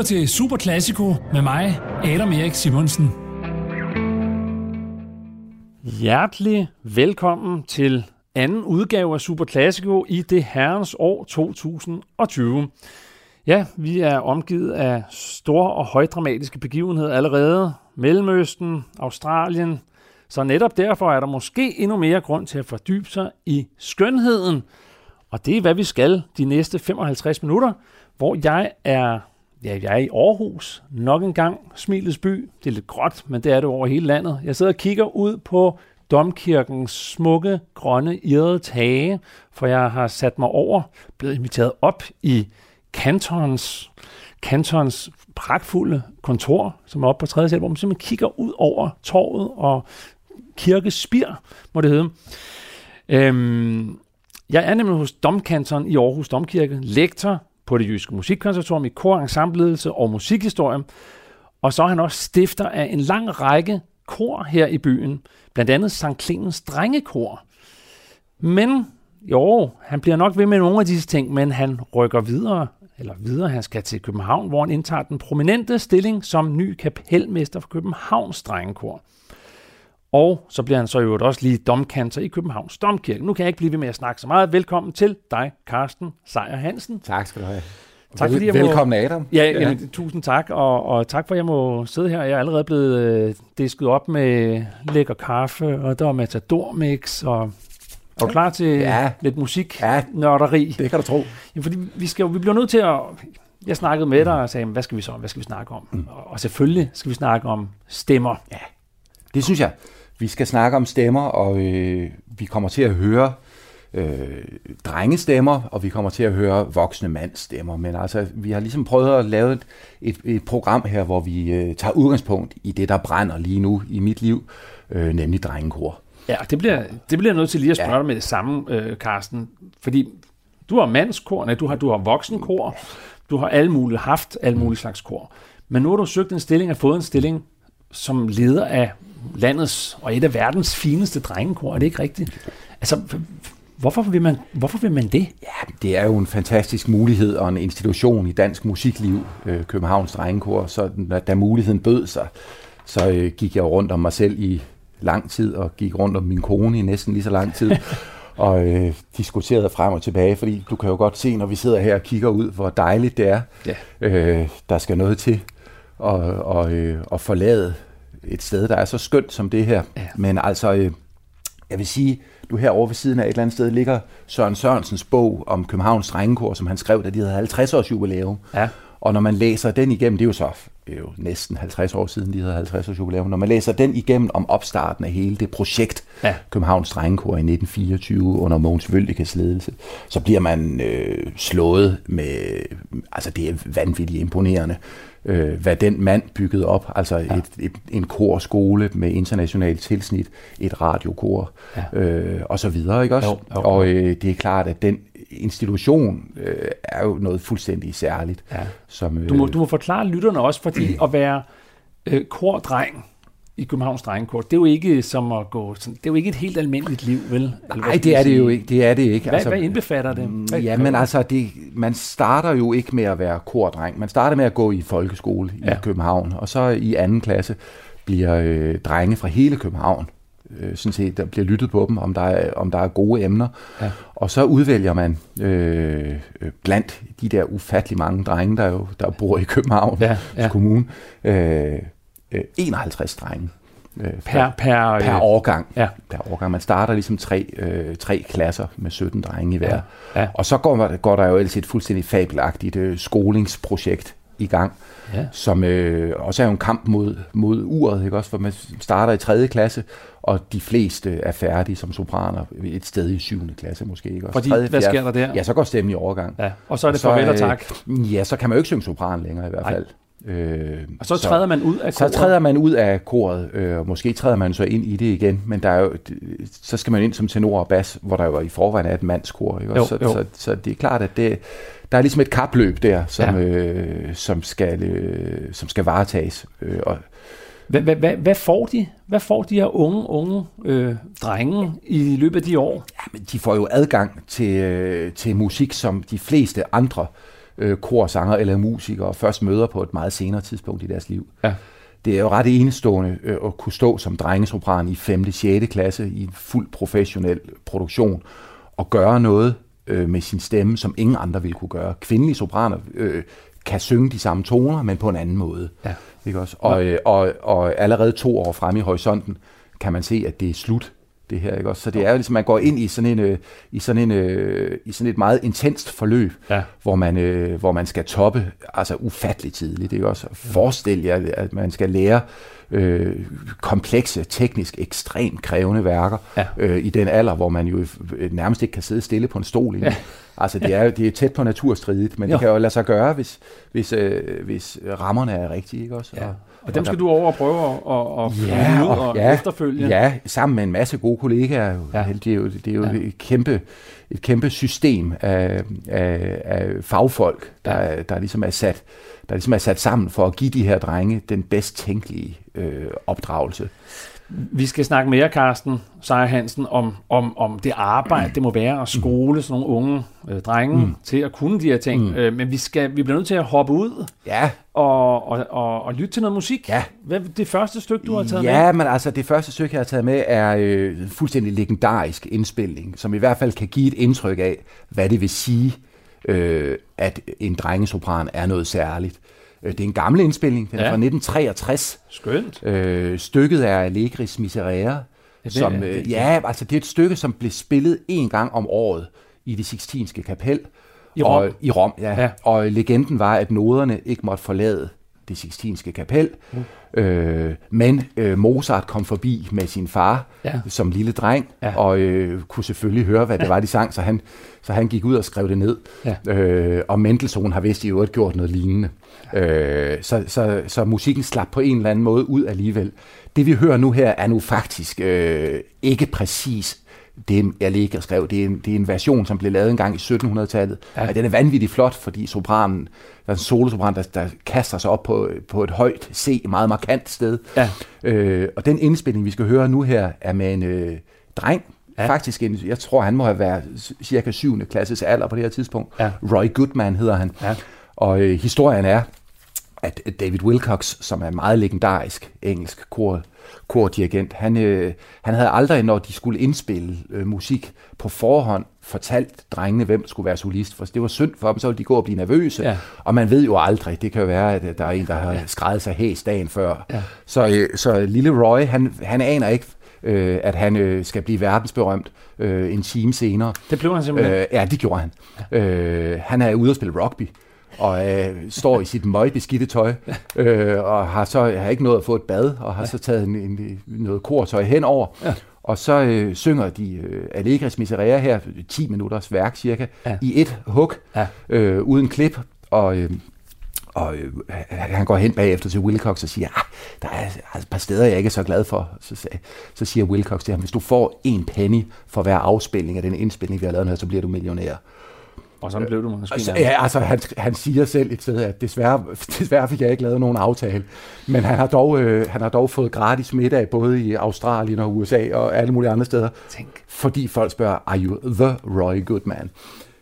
lytter til Super Classico med mig, Adam Erik Simonsen. Hjertelig velkommen til anden udgave af Super Classico i det herrens år 2020. Ja, vi er omgivet af store og højdramatiske begivenheder allerede. Mellemøsten, Australien. Så netop derfor er der måske endnu mere grund til at fordybe sig i skønheden. Og det er, hvad vi skal de næste 55 minutter, hvor jeg er, ja, jeg er i Aarhus, nok en gang, Smilets by. Det er lidt gråt, men det er det over hele landet. Jeg sidder og kigger ud på domkirkens smukke, grønne, irrede tage, for jeg har sat mig over, blevet inviteret op i kantons, kantons pragtfulde kontor, som er oppe på tredje sal, hvor man simpelthen kigger ud over torvet og kirkespir, må det hedde. Øhm, jeg er nemlig hos domkantoren i Aarhus Domkirke, lektor på det jyske musikkonservatorium i kor, ensembledelse og musikhistorie. Og så er han også stifter af en lang række kor her i byen, blandt andet St. Clemens Drengekor. Men jo, han bliver nok ved med nogle af disse ting, men han rykker videre, eller videre, han skal til København, hvor han indtager den prominente stilling som ny kapelmester for Københavns Drengekor. Og så bliver han så jo også lige domkanter i Københavns Domkirke. Nu kan jeg ikke blive ved med at snakke så meget. Velkommen til dig, Carsten Sejer Hansen. Tak skal du have. Tak, fordi jeg Velkommen, må... Adam. Ja, ja. Jamen, tusind tak, og, og tak for, at jeg må sidde her. Jeg er allerede blevet øh, disket op med lækker kaffe, og der var Matador Mix, og er du klar til Ja. lidt musik? Ja. Nørderi? Det kan du tro. Ja, fordi vi, skal, jo- vi bliver nødt til at... Jeg snakkede med dig og sagde, hvad skal vi så? Hvad skal vi snakke om? Mm. Og selvfølgelig skal vi snakke om stemmer. Ja. Det synes jeg. Vi skal snakke om stemmer, og øh, vi kommer til at høre øh, drengestemmer, og vi kommer til at høre voksne mandsstemmer. Men altså, vi har ligesom prøvet at lave et, et, et program her, hvor vi øh, tager udgangspunkt i det, der brænder lige nu i mit liv, øh, nemlig drengekor. Ja, det bliver, det bliver nødt til lige at spørge Ja. dig med det samme, øh, Carsten. Fordi du har mandskor, nej, du har, du har voksenkor, du har alle mulige, haft alle mulige slags kor. Men nu har du søgt en stilling og fået en stilling som leder af landets og et af verdens fineste drengekor. Er det ikke rigtigt? Altså, hvorfor vil man, hvorfor vil man det? Ja, det er jo en fantastisk mulighed og en institution i dansk musikliv, øh, Københavns Drengekor, så da, da muligheden bød sig, så øh, gik jeg rundt om mig selv i lang tid, og gik rundt om min kone i næsten lige så lang tid, og øh, diskuterede frem og tilbage, fordi du kan jo godt se, når vi sidder her og kigger ud, hvor dejligt det er. Ja. Øh, der skal noget til at, og, øh, at forlade et sted, der er så skønt som det her. Ja. Men altså, øh, jeg vil sige, du her over ved siden af et eller andet sted ligger Søren Sørensens bog om Københavns Drengekor, som han skrev, da de havde 50 års jubilæum. Ja. Og når man læser den igennem, det er jo så jo næsten 50 år siden, de havde 50 års jubilæum. Når man læser den igennem om opstarten af hele det projekt, Ja. Københavns Drengekor i 1924 under Mogens Vøldekes ledelse, så bliver man øh, slået med, altså det er vanvittigt imponerende, øh, hvad den mand byggede op. Altså ja. et, et, en korskole med internationalt tilsnit, et radiokor Ja. øh, og så videre, ikke også? Jo, jo. Og øh, det er klart, at den institution øh, er jo noget fuldstændig særligt. Ja. Som, øh, Du må, du må forklare lytterne også, fordi at være øh, kordreng i Københavns Drengekor, det er jo ikke som at gå, sådan, det er jo ikke et helt almindeligt liv, vel? Eller Nej, det er det jo ikke. Det er det ikke. Hvad, hvad indbefatter det? Hvad Ja, men altså, det, man starter jo ikke med at være kordreng. Man starter med at gå i folkeskole ja. Ja. i København, og så i anden klasse bliver øh, drenge fra hele København øh, sådan set, der bliver lyttet på dem, om der er, om der er gode emner. Ja. Og så udvælger man øh, øh, blandt de der ufattelig mange drenge, der jo der bor i København Ja, ja. Kommune, øh, øh, 51 drenge. Øh, Per, per, per øh, årgang. Ja. Per årgang. Man starter ligesom tre, øh, tre klasser med 17 drenge i hver. Ja, ja. Og så går, går der jo ellers et fuldstændig fabelagtigt øh, skolingsprojekt i gang, Ja. som øh, også er jo en kamp mod, mod uret, ikke også? For man starter i 3. klasse, og de fleste er færdige som sopraner et sted i 7. klasse måske. Ikke også? Fordi, Tredje, hvad fjerde- sker der der? Ja, så går stemmen i overgang. Ja. Og så er det så, farvel og øh, tak. Ja, så kan man jo ikke synge sopran længere i hvert Nej. Øh, Og så træder man ud af så koret. træder man ud af koret, øh, og måske træder man så ind i det igen, men der er jo, så skal man ind som tenor og bas, hvor der jo i forvejen er et mandskor. Ikke? Jo, så, jo. Så, så det er klart, at det, der er ligesom et kapløb der, som, Ja. øh, som, skal, øh, som skal varetages. Øh, og, Hvad, hvad, hvad, hvad, får de? Hvad får de her unge, unge øh, drenge i løbet af de år? ja, men de får jo adgang til, øh, til musik, som de fleste andre øh, korsanger eller musikere først møder på et meget senere tidspunkt i deres liv. Ja. Det er jo ret enestående øh, at kunne stå som drengesopran i 5. og 6. klasse i en fuld professionel produktion og gøre noget øh, med sin stemme, som ingen andre ville kunne gøre. Kvindelige sopraner øh, kan synge de samme toner, men på en anden måde. Ja. Ikke også? Og, øh, og, og allerede to år frem i horisonten kan man se, at det er slut det her, ikke også? Så det er jo ligesom, man går ind i sådan, en, øh, i sådan, en, øh, i sådan et meget intenst forløb, Ja. hvor, man, øh, hvor man skal toppe altså ufatteligt tidligt, ikke også? Forestil jer, at man skal lære øh, komplekse, teknisk ekstremt krævende værker Ja. øh, i den alder, hvor man jo øh, nærmest ikke kan sidde stille på en stol. Ja. Altså det er, jo- det er tæt på naturstridigt, men Jo. det kan jo lade sig gøre, hvis, hvis, øh, hvis rammerne er rigtige, ikke også? Ja. Og, Og dem skal du over og prøve at, at, Ja, ud og, ja, efterfølge. ja, sammen med en masse gode kollegaer. Ja. Det er jo, det er jo Ja. et, kæmpe, et kæmpe system af, af, af fagfolk, der, ja. der, ligesom er sat, der ligesom er sat sammen for at give de her drenge den bedst tænkelige øh, opdragelse. Vi skal snakke mere, Carsten Seier Hansen, om, om, om det arbejde, det må være at skole sådan nogle unge øh, drenge mm. til at kunne de her ting. Mm. Øh, men vi, skal, vi bliver nødt til at hoppe ud Ja, og, og, og, og lytte til noget musik. Ja. Hvad det første stykke, du har taget med? Ja, men altså det første stykke, jeg har taget med, er øh, fuldstændig legendarisk indspilning, som i hvert fald kan give et indtryk af, hvad det vil sige, øh, at en drengesopran er noget særligt. Øh, Det er en gammel indspilning, den er Ja. fra 1963. Skønt. Øh, stykket er Allegris Miserere, det som, er- øh, det- ja, altså det er et stykke, som blev spillet en gang om året i det Sixtinske kapel. I Rom? Og, I Rom. Ja. ja. Og legenden var, at noderne ikke måtte forlade det Sixtinske kapel. Mm. Øh, men øh, Mozart kom forbi med sin far Ja. som lille dreng, Ja. og øh, kunne selvfølgelig høre, hvad det var, de sang, så han, så han gik ud og skrev det ned. Ja. Øh, og Mendelssohn har vist i øvrigt gjort noget lignende. Øh, så, så, så musikken slap på en eller anden måde ud alligevel. Det vi hører nu her er nu faktisk øh, ikke præcis det, jeg ligger skrev. Det er, en, det er en version, som blev lavet en gang i 1700-tallet. Ja. Ja. Den er vanvittigt flot, fordi sopranen, der er en solosopran, der, der kaster sig op på, på et højt C, meget markant sted. Ja. Øh, og den indspilning, vi skal høre nu her, er med en øh, dreng. Ja. Faktisk, en, jeg tror, han må have været cirka 7. klasses alder på det her tidspunkt. Ja. Roy Goodman hedder han. Ja. Og øh, historien er, at David Wilcox, som er meget legendarisk engelsk kor, kordirigent, han, øh, han havde aldrig, når de skulle indspille øh, musik på forhånd, fortalt drengene, hvem skulle være solist, for det var synd for dem, så ville de gå og blive nervøse, Ja. og man ved jo aldrig, det kan jo være, at der er en, der har skrevet sig hæs dagen før. Ja. Så, øh, så lille Roy, han, han aner ikke, øh, at han øh, skal blive verdensberømt øh, en time senere. Det blev han simpelthen. Øh, ja, det gjorde han. Øh, han er ude at spille rugby, og øh, står i sit møgbeskidte tøj, øh, og har så har ikke nået at få et bad, og har så taget en, en, noget kortøj henover. Ja. Og så øh, synger de øh, Allegris Miserere her, 10 minutters værk cirka, Ja. ja. i et hug, Ja. øh, uden klip, og... Øh, og øh, han går hen bagefter til Wilcox og siger, ah, der er altså et par steder, jeg ikke er så glad for. Så, sag- så siger Wilcox til ham, hvis du får en penny for hver afspilning af den indspilning, vi har lavet her, så bliver du millionær. Og sådan blev du måske. Altså, ja, altså han, han siger selv et sted, at desværre, desværre fik jeg ikke lavet nogen aftale. Men han har dog, øh, han har dog fået gratis middag både i Australien og USA og alle mulige andre steder. Tænk. Fordi folk spørger, are you the Roy Goodman?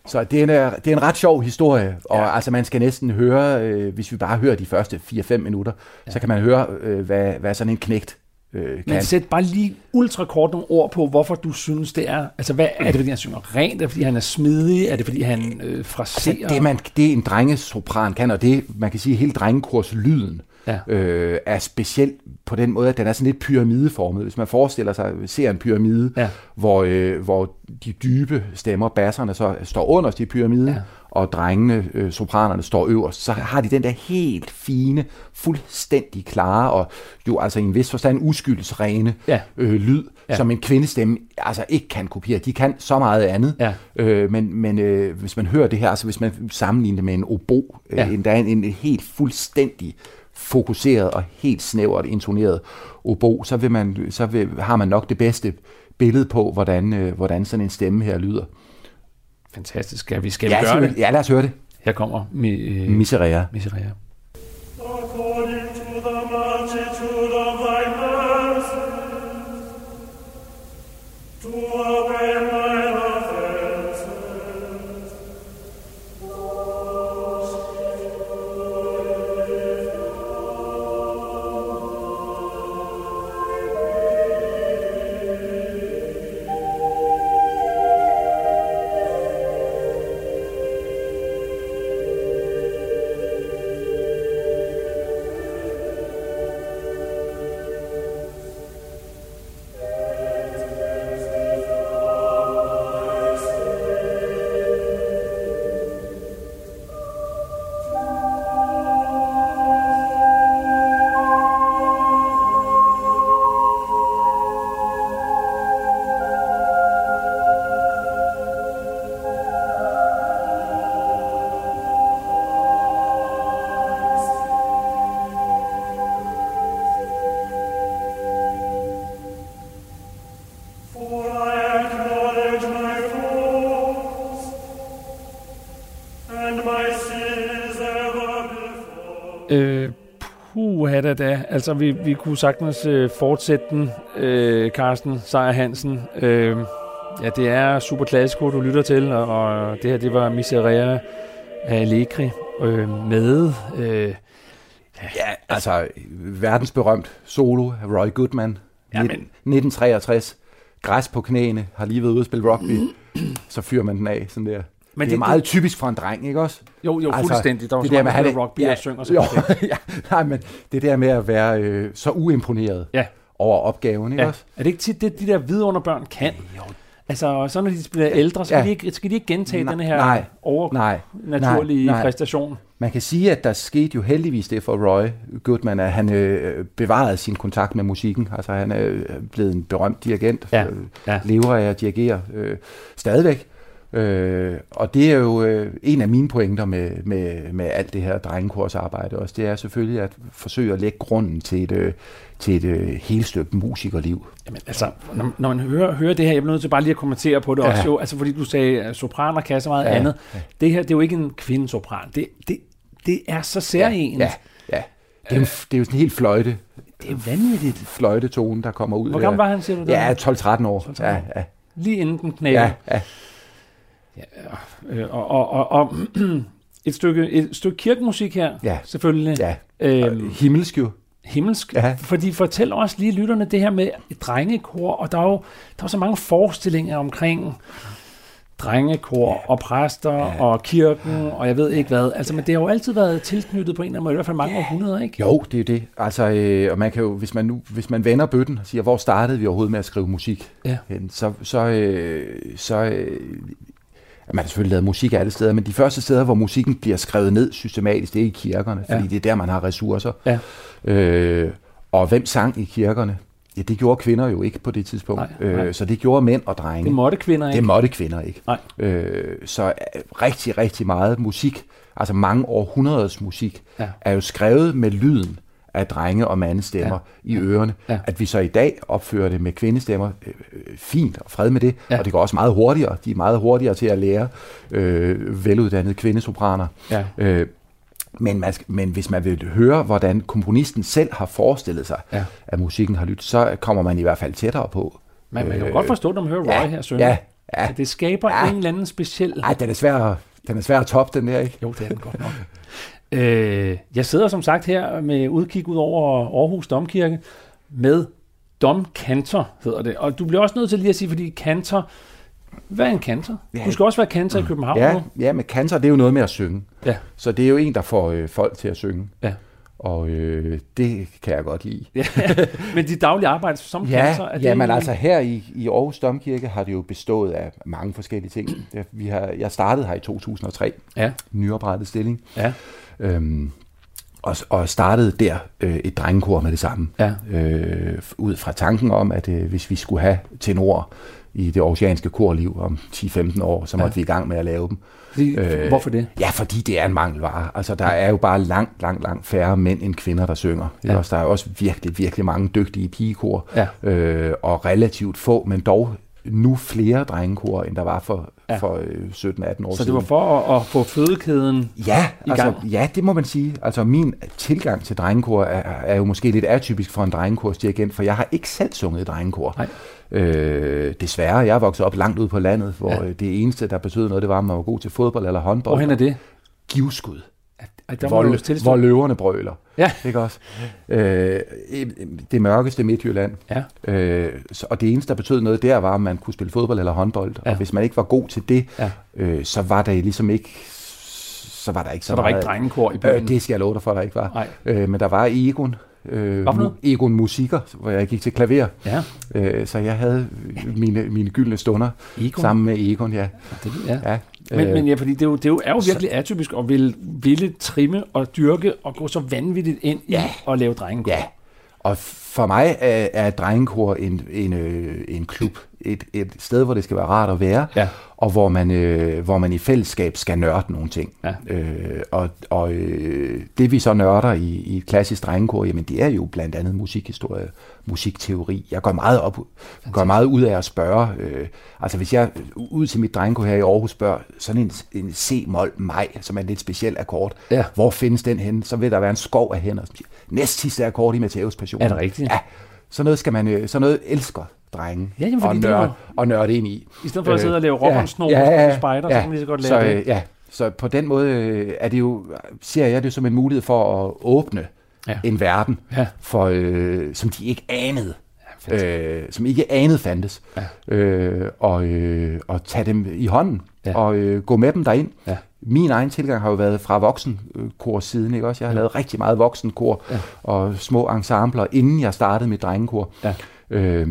Så det er en, øh, det er en ret sjov historie, og ja. altså man skal næsten høre, øh, hvis vi bare hører de første 4-5 minutter, ja. så kan man høre, øh, hvad, hvad sådan en knægt øh, kan. Men sæt bare lige ultra kort nogle ord på, hvorfor du synes, det er. Altså, hvad, er det, fordi han synger rent? Er det, fordi han er smidig? Er det, fordi han øh, fraserer? Altså, det, man, det en drengesopran kan, og det, man kan sige, hele drengekors lyden, Ja. øh, er specielt på den måde, at den er sådan lidt pyramideformet. Hvis man forestiller sig, ser en pyramide, Ja. hvor, øh, hvor de dybe stemmer, basserne, så står underst i pyramiden, Ja. og drengene, øh, sopranerne, står øverst, så har de den der helt fine, fuldstændig klare, og jo altså i en vis forstand uskyldsrene Ja. øh, lyd, Ja. som en kvindestemme altså ikke kan kopiere. De kan så meget andet. Ja. Øh, men men øh, hvis man hører det her, altså hvis man sammenligner det med en obo, ja. en, der er en, en helt fuldstændig fokuseret og helt snævert intoneret obo, så, vil man, så vil, har man nok det bedste billede på, hvordan, øh, hvordan sådan en stemme her lyder. Fantastisk. Skal vi, skal vi Ja, gøre det? ja, lad os høre det. Her kommer mi, øh, Miserere. Miserea. Altså, vi, vi kunne sagtens øh, fortsætte den, øh, Carsten Sejer Hansen. Øh, ja, det er super klassiko, du lytter til, og, og det her, det var Miseria af Allegri øh, med... Øh, Ja, altså verdensberømt solo af Roy Goodman. Ja, men- 1963. Græs på knæene, har lige været ude at spille rugby. Så fyrer man den af, sådan der. Men det er det- meget typisk for en dreng, ikke også? Jo, jo, Altså, fuldstændig. Der var det der med at have rugby ja, og synger så jo, ja, nej, men det der med at være øh, så uimponeret Ja. over opgaven, ikke Ja. også? Er det ikke tit det, de der vidunderbørn kan? Jo. Altså, så når de bliver ældre, så, Ja. de ikke, skal de ikke gentage Nej, den her nej, overnaturlige nej, nej. præstation. Man kan sige, at der skete jo heldigvis det for Roy Goodman, at han øh, bevarede sin kontakt med musikken. Altså han er øh, blevet en berømt dirigent, Ja, øh, ja. lever af at dirigere øh, stadigvæk. Øh, og det er jo øh, en af mine pointer med, med, med alt det her drengekorsarbejde også. Det er selvfølgelig at forsøge at lægge grunden til et, øh, til et øh, helstøbt musikerliv. Jamen, altså, når, når man hører, hører det her, jeg bliver nødt til bare lige at kommentere på det Ja. også, jo, altså fordi du sagde, at sopraner kan så meget Ja, andet. ja. Det her, det er jo ikke en kvindesopran. Det, det, det er så særligt. Ja, ja. Det er, jo, det er jo sådan en helt fløjte, Det er vanvittigt. fløjtetone, der kommer ud. Hvor gammel var han, siger du? der? Ja, 12-13 år. 12-13 Ja, år. ja, Lige inden den knækker. ja, ja. Øh, og, og, og, og et, stykke, et stykke kirkemusik her, Ja. selvfølgelig. ja. Øhm, Himmelsk jo. himmelsk. Ja. Fordi fortæl også lige lytterne det her med et drengekor, og der er jo der er så mange forestillinger omkring drengekor ja. og præster ja. og kirken, og jeg ved ikke hvad. Altså, men det har jo altid været tilknyttet på en eller anden måde, i hvert fald mange ja. århundreder, ikke? Jo, det er det. Altså, øh, og man kan jo, hvis man nu, hvis man vender bøtten og siger, hvor startede vi overhovedet med at skrive musik? Ja. hen, Så, så, øh, så øh, man har selvfølgelig lavet musik alle steder, men de første steder, hvor musikken bliver skrevet ned systematisk, det er i kirkerne, fordi Ja. det er der, man har ressourcer. Ja. Øh, og hvem sang i kirkerne? Ja, det gjorde kvinder jo ikke på det tidspunkt. Nej, nej. Øh, så det gjorde mænd og drenge. Det måtte kvinder ikke. Det måtte kvinder ikke. Nej. Øh, så øh, rigtig, rigtig meget musik, altså mange århundreders musik, ja. er jo skrevet med lyden af drenge- og mandestemmer ja. i ørerne. Ja. At vi så i dag opfører det med kvindestemmer, øh, øh, fint og fred med det. Ja. Og det går også meget hurtigere. De er meget hurtigere til at lære øh, veluddannede kvindesopraner. Ja. Øh, men, man men hvis man vil høre, hvordan komponisten selv har forestillet sig, Ja. at musikken har lyttet, så kommer man i hvert fald tættere på. Men man kan jo Øh, godt forstå, når man hører Roy ja, her synge. ja, ja. Så det skaber Ja. en eller anden speciel... Ej, den er svær, at- den er svær at toppe, den der, ikke? Jo, det er den godt nok. øh, jeg sidder som sagt her med udkig ud over Aarhus Domkirke med domkantor, hedder det. Og du bliver også nødt til lige at sige, fordi kantor... Hvad er en kantor? Ja. Du skal også være kantor i København Ja, nu. ja, men kantor, det er jo noget med at synge. Ja. Så det er jo en, der får øh, folk til at synge. Ja. Og øh, det kan jeg godt lide. ja. Men dit daglige arbejde som kantor, er det... ja men altså her i, i Aarhus Domkirke har det jo bestået af mange forskellige ting. Ja, Vi har, jeg startede her i 2003, Ja, nyoprettet stilling, ja, øhm, og, og startede der øh, et drengekor med det samme. ja. øh, ud fra tanken om, at øh, hvis vi skulle have tenorer i det oceanske korliv om 10-15 år, så måtte Ja. ja. vi i gang med at lave dem. Fordi, Øh, hvorfor det? Ja, fordi det er en mangelvare. Altså, der er jo bare langt, langt, langt færre mænd end kvinder, der synger. Ja. Også, der er også virkelig, virkelig mange dygtige pigekor, Ja. øh, og relativt få, men dog nu flere drengekor, end der var for, Ja. for øh, 17-18 år Så siden. det var for at, at få fødekæden... Ja, i altså, gang. ja, det må man sige. Altså min tilgang til drengekor er, er jo måske lidt atypisk for en drengekorsdirigent, for jeg har ikke selv sunget drengekor. Nej. Øh, desværre, jeg er vokset op langt ude på landet, hvor Ja. ja. det eneste, der betød noget, det var, at man var god til fodbold eller håndbold. Hvorhen er det? Givskud. Der Hvor, lø- hvor løverne brøler. Ja. Ikke også? Øh, det mørkeste Midtjylland. Ja. Øh, så, og det eneste, der betød noget der, var, at man kunne spille fodbold eller håndbold. Ja. Og hvis man ikke var god til det, Ja. øh, så var der ligesom ikke så var der ikke så, Så der var ikke meget- drengekor i byen. Øh, det skal jeg love dig for, der ikke var. Nej. Øh, men der var Egon. Øh, mu- Egon Musiker, hvor jeg gik til klaver. Ja, Øh, så jeg havde mine, mine gyldne stunder Egon. sammen med Egon, ja. Det, ja. ja. Men, Øh, men ja, fordi det er jo, det er jo, er jo virkelig atypisk at ville, ville trimme og dyrke og gå så vanvittigt ind Ja. at lave drengekor. Ja, og for mig er, er drengekor en, en, øh, en klub et, et sted, hvor det skal være rart at være, Ja. og hvor man, øh, hvor man i fællesskab skal nørde nogle ting. Ja. Øh, og og øh, det vi så nørder i, i et klassisk drengekor, jamen det er jo blandt andet musikhistorie, musikteori. Jeg går meget, op, går meget ud af at spørge, øh, altså hvis jeg ud til mit drengekor her i Aarhus spørger, sådan en, en C-mol maj, som er en lidt speciel akkord, Ja. hvor findes den henne? Så vil der være en skov af hænder. Næst sidste akkord i Matteus Passion. Er det rigtigt? Ja. Sådan noget, skal man, øh, sådan noget elsker drenge Ja, jamen, og, det nørde, var- og nørde ind i. I stedet for at sidde og lave rock'n'snor og spejder, så kan lige så godt lave så, det. øh, Ja, så på den måde øh, er det jo, ser jeg det som en mulighed for at åbne Ja. ja. en verden, Ja. for, øh, som de ikke anede. Øh, som ikke anede fandtes. Ja. Øh, og, øh, og tage dem i hånden Ja. og øh, gå med dem derind. Ja. Min egen tilgang har jo været fra voksenkor siden, ikke også? Jeg har lavet rigtig meget voksenkor Ja. og små ensembler, inden jeg startede mit drengekor. Ja. Øh,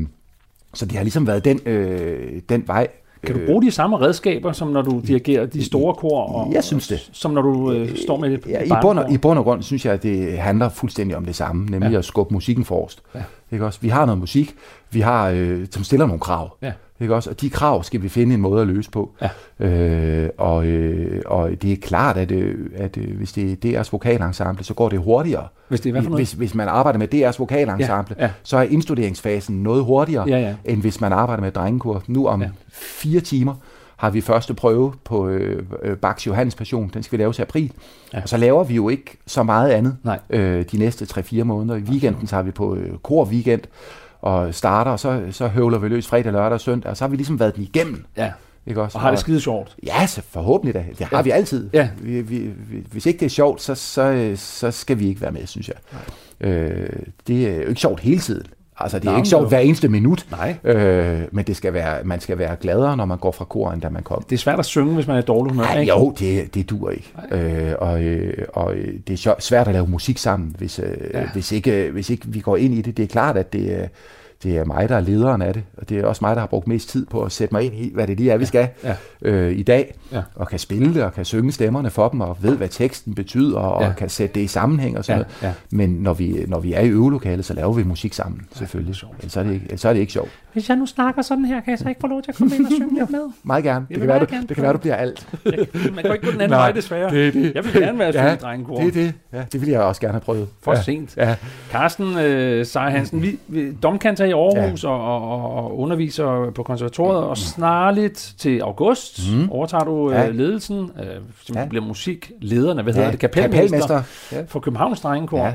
så det har ligesom været den, øh, den vej. Kan du bruge de samme redskaber, som når du dirigerer de store kor? Og, Jeg synes det. Som når du øh, står med et Ja, i, bund og, I bund og grund synes jeg, at det handler fuldstændig om det samme, nemlig ja. at skubbe musikken forrest. Ja. Ikke også? Vi har noget musik, vi har, øh, som stiller nogle krav. Ja. Ikke også? Og de krav skal vi finde en måde at løse på. Ja. Øh, og, øh, og det er klart, at, øh, at øh, hvis det er DR's vokalensemble, så går det hurtigere. Hvis det er hvad for noget? Hvis, hvis man arbejder med DR's vokalensemble, Ja, ja. så er indstuderingsfasen noget hurtigere, Ja, ja. end hvis man arbejder med drengekor. Nu om Ja. fire timer har vi første prøve på øh, øh, Bachs Johannes Passion. Den skal vi lave til april. Ja. Og så laver vi jo ikke så meget andet Nej. øh, de næste 3-4 måneder. I weekenden tager vi på øh, kor weekend og starter, og så, så høvler vi løs fredag, lørdag og søndag, og så har vi ligesom været den igennem. Ja, Ikke også? og har det skide sjovt. Ja, så forhåbentlig da. Det har Ja. vi altid. Ja. Vi, vi, vi, hvis ikke det er sjovt, så, så, så skal vi ikke være med, synes jeg. Øh, det er jo ikke sjovt hele tiden. Altså, det er Nej, ikke sjovt jo- hver eneste minut. Nej. Øh, men det skal være, man skal være gladere, når man går fra kor, end da man kom. Det er svært at synge, hvis man er dårlig humør. Nej, ikke? jo, det, det dur ikke. Øh, og, øh, og øh, det er svært at lave musik sammen, hvis, øh, Ja. hvis, ikke, hvis ikke vi går ind i det. Det er klart, at det det er mig, der er lederen af det, og det er også mig, der har brugt mest tid på at sætte mig ind i, hvad det lige er, vi skal Ja. øh, i dag, Ja. og kan spille det, og kan synge stemmerne for dem, og ved, hvad teksten betyder, og Ja. ja. kan sætte det i sammenhæng og sådan Ja, noget. ja. Men når vi, når vi er i øvelokalet, så laver vi musik sammen, selvfølgelig. Ellers er det ikke, ellers er det ikke sjovt. Hvis jeg nu snakker sådan her, kan jeg så ikke få lov til at komme ind og synge lidt med? Meget gerne. vil Det kan, være, meget du, gerne det kan være, du bliver alt. Man kan ikke gå den anden Nej, vej, desværre. det er det. Jeg vil gerne være Ja, ja, drengekor. Det er det. Ja, det ville jeg også gerne have prøvet. For ja. sent. Ja. Carsten øh, Seier Hansen, vi, vi domkanter i Aarhus ja. og, og, og underviser på konservatoriet, og snarligt til august mm. overtager du øh, Ja. ledelsen, øh, som ja. Bliver musiklederne, hvad hedder Ja, det, kapelmester, kapelmester. Ja. for Københavns Drengekor. Ja.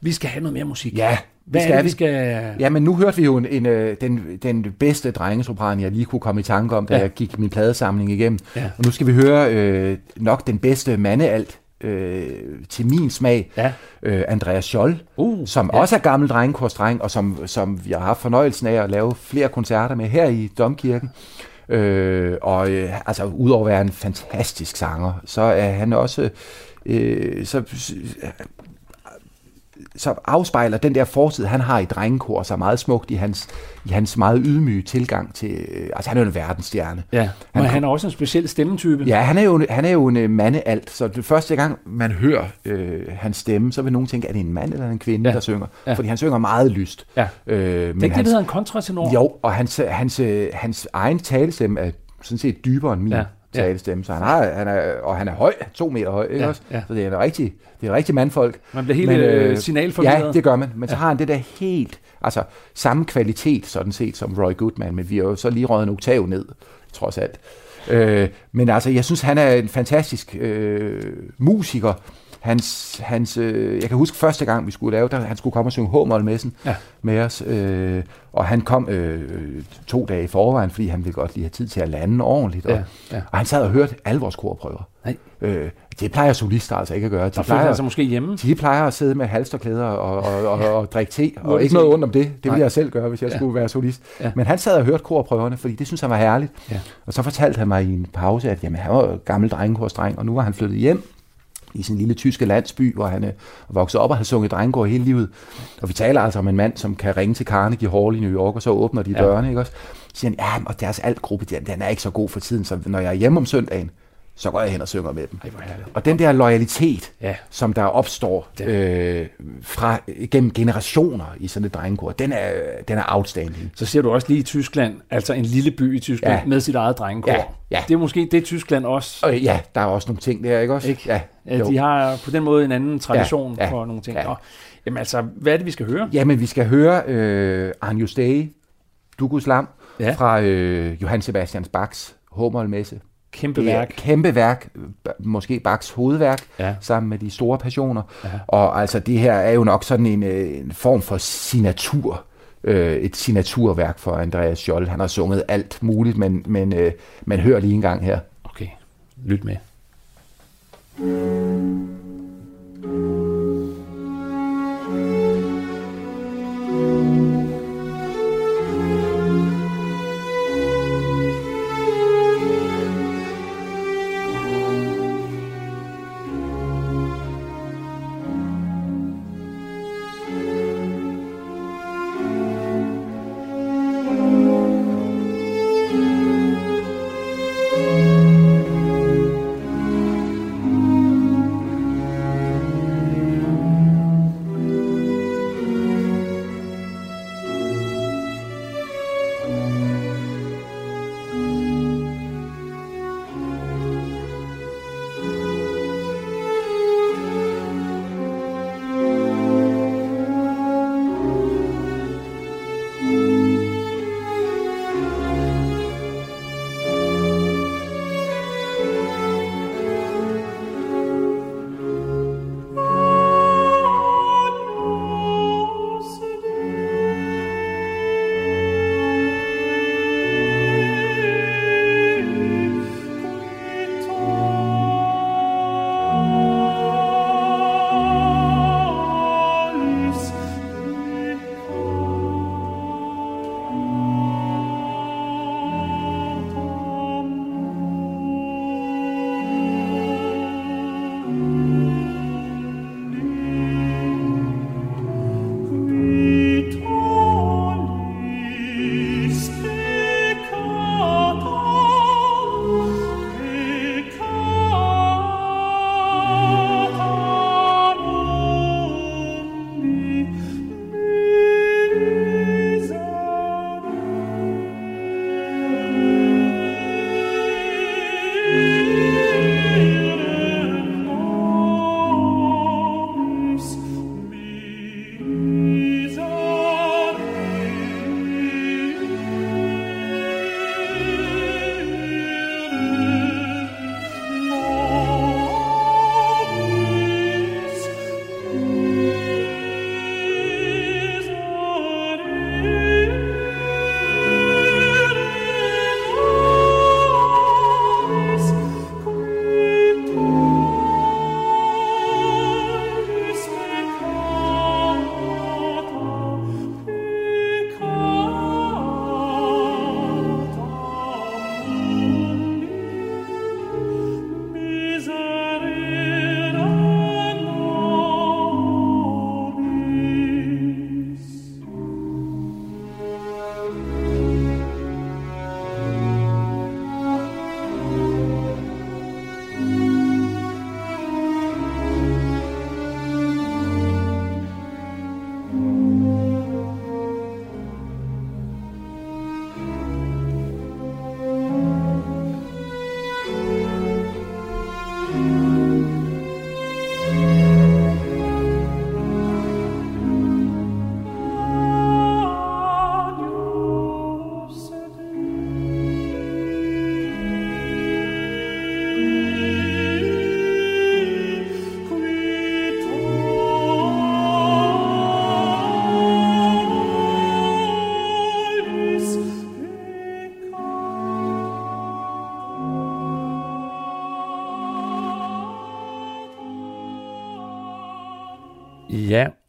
Vi skal have noget mere musik. Ja, Hvad det er det, skal vi skal... Ja, men nu hørte vi jo en, en, øh, den, den bedste drengesopran, jeg lige kunne komme i tanke om, da ja. jeg gik min pladesamling igennem. Ja. Og nu skal vi høre øh, nok den bedste mandealt øh, til min smag, Ja. øh, Andreas Scholl, Uh, som ja. også er gammel drengekorsdreng, og som, som vi har haft fornøjelsen af at lave flere koncerter med her i Domkirken. Øh, og øh, altså, udover at være en fantastisk sanger, så er han også... Øh, så, så afspejler den der fortid, han har i drengekor, så meget smukt i hans, i hans meget ydmyge tilgang til... øh, Altså, han er jo en verdensstjerne. Ja, men Han han er også en speciel stemmetype. Ja, han er jo, han er jo en øh, mandealt, så det første gang, man hører øh, hans stemme, så vil nogen tænke, er det en mand eller en kvinde, Ja. der synger? Ja. Fordi han synger meget lyst. Ja. Øh, Det er ikke men det, der hans, hedder en kontratenor. jo, og hans, hans, øh, hans egen talestemme er sådan set dybere end min Ja. Ja. Ja. talestemme, så han har, han er, og han er høj, to meter høj, ikke Ja. også? Ja. Så det er en rigtig, det er en rigtig mandfolk. Man bliver helt Men, øh, øh, signalforvirret. Ja, det gør man. Men så har han det der helt, altså samme kvalitet sådan set som Roy Goodman, men vi har jo så lige røget en oktav ned, trods alt. Øh, men altså, jeg synes, han er en fantastisk øh, musiker. Hans, hans, øh, jeg kan huske første gang, vi skulle lave, der han skulle komme og synge H-mål-messen Ja. med os. Øh, og han kom øh, to dage i forvejen, fordi han ville godt lige have tid til at lande ordentligt. Og, Ja, ja. og han sad og hørte alle vores korprøver. Nej. Øh, det plejer solister altså ikke at gøre. De Der plejer, sig måske hjemme. de plejer at sidde med halsterklæder og, og, og, og drikke te, og det ikke noget ondt om det. Det Nej. ville jeg selv gøre, hvis jeg Ja. skulle være solist. Ja. Men han sad og hørte korprøverne, fordi det synes han var herligt. Ja. Og så fortalte han mig i en pause, at jamen, han var gammel drengekorsdreng, og nu var han flyttet hjem i sin lille tyske landsby, hvor han øh, voksede op og havde sunget drengekor hele livet. Og vi taler altså om en mand, som kan ringe til Carnegie Hall i New York, og så åbner de Ja. dørene, ikke også? Så siger han, ja, og deres altgruppe, den, den er ikke så god for tiden, så når jeg er hjemme om søndagen, så går jeg hen og synger med dem. Ej, hvor herligt. Og den der loyalitet, Ja. som der opstår øh, fra, gennem generationer i sådan et drengekor, den er, den er outstanding. Så ser du også lige i Tyskland, altså en lille by i Tyskland, ja. Ja. med sit eget drengekor. Ja, ja. Det er måske det Tyskland også. Og ja, der er også nogle ting der, ikke også? Ikke? Ja, Ja, de har på den måde en anden tradition ja, Ja, ja, ja, for nogle ting. ja. Nå, jamen altså, hvad er det, vi skal høre? Jamen, vi skal høre øh, Agnus Dei, Dugus Lam, Ja. ja. fra øh, Johann Sebastian Bachs Hummelmesse. Kæmpe værk. et kæmpe værk, måske Bachs hovedværk, Ja. sammen med de store passioner. Ja. Og altså, det her er jo nok sådan en, øh, en form for signatur, øh, et signaturværk for Andreas Scholl. Han har sunget alt muligt, men, men, øh, men hør lige en gang her. Okay, lyt med. Ja,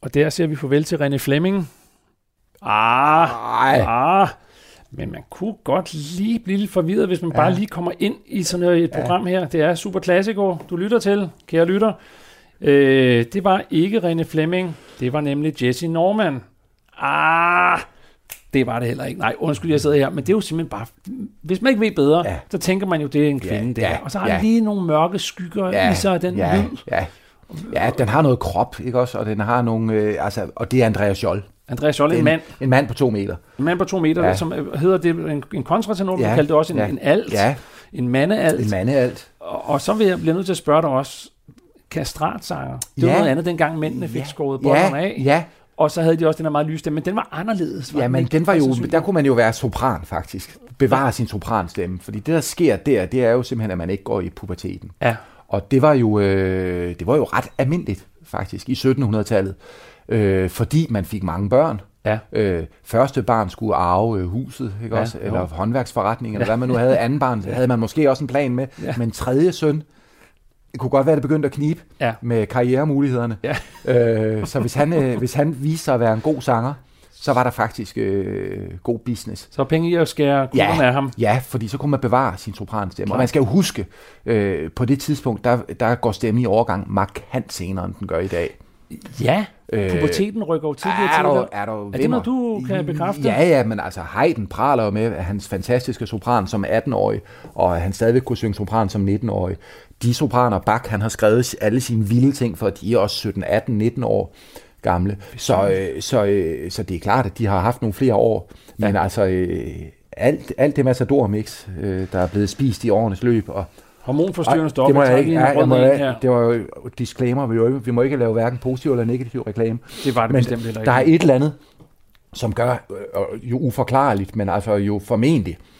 og der siger vi farvel til René Flemming. Ah, Ej. ah. Men man kunne godt lige blive lidt forvirret, hvis man ja. bare lige kommer ind i sådan et program her. Det er Super Classico, du lytter til, kære lytter. Øh, det var ikke René Flemming, det var nemlig Jesse Norman. Ah, Det var det heller ikke. Nej, undskyld, jeg sidder her. Men det er jo simpelthen bare... Hvis man ikke ved bedre, ja. Ja. så tænker man jo, det er en kvinde, Ja, ja, Og så har ja. lige nogle mørke skygger ja, i sig, den ja, lyd. ja. Ja, den har noget krop, ikke også? Og den har nogle, øh, altså, og det er Andreas Scholl. Andreas Scholl, en en, mand, en mand på to meter. en mand på to meter, ja. Ja. som øh, hedder det en, en kontratenor, ja. Ja, man kaldte det også en, ja. en alt, Ja, en mandealt. en mandealt. Og, og så vil jeg blive nødt til at spørge dig også, kastratsanger. Det var Ja. noget andet, dengang mændene fik Ja. skåret bollerne Ja, af. ja, Og så havde de også den her meget lyse stemme, men den var anderledes. Var ja, men den var jo, Altså, der kunne man jo være sopran faktisk. Bevare sin sopranstemme. Fordi det, der sker der, det er jo simpelthen, at man ikke går i puberteten. Ja, Og det var jo, øh, det var jo ret almindeligt faktisk i 1700-tallet. Øh, fordi man fik mange børn. ja. Øh, første barn skulle arve øh, huset, ikke Ja, også? jo. Eller håndværksforretning, eller hvad man nu havde. Anden barn havde man måske også en plan med. Ja. Men tredje søn, det kunne godt være, det begyndte at knibe Ja. med karrieremulighederne. Ja. Øh, så hvis han, øh, hvis han viste sig at være en god sanger, så var der faktisk øh, god business. Så penge i at skære kuglerne af ham. ja, fordi så kunne man bevare sin sopranstemme. Og man skal jo huske, øh, på det tidspunkt, der, der går stemmen i overgang markant senere, end den gør i dag. Ja, Øh, puberteten rykker jo tidligere Er til. er du Er det noget, du kan bekræfte? Ja, ja, men altså Haydn praler jo med at hans fantastiske sopran som 18-årig, og han stadigvæk kunne synge sopran som 19-årig. De sopraner, Bach, han har skrevet alle sine vilde ting, for de er også 17, 18, 19 år gamle. Så, øh, så, øh, så det er klart, at de har haft nogle flere år. Men altså, øh, alt, alt det Matador-mix, øh, der er blevet spist i årenes løb, og Hormonforstyrrende stoffer. det må jeg ikke. Ja, jeg må, ikke- her. det var jo disclaimer. Vi, ikke- vi må ikke lave hverken positiv eller negativ reklame. Det var det Men bestemt heller der er ikke. et eller andet, som gør øh, jo uforklarligt, men altså jo formentlig øh,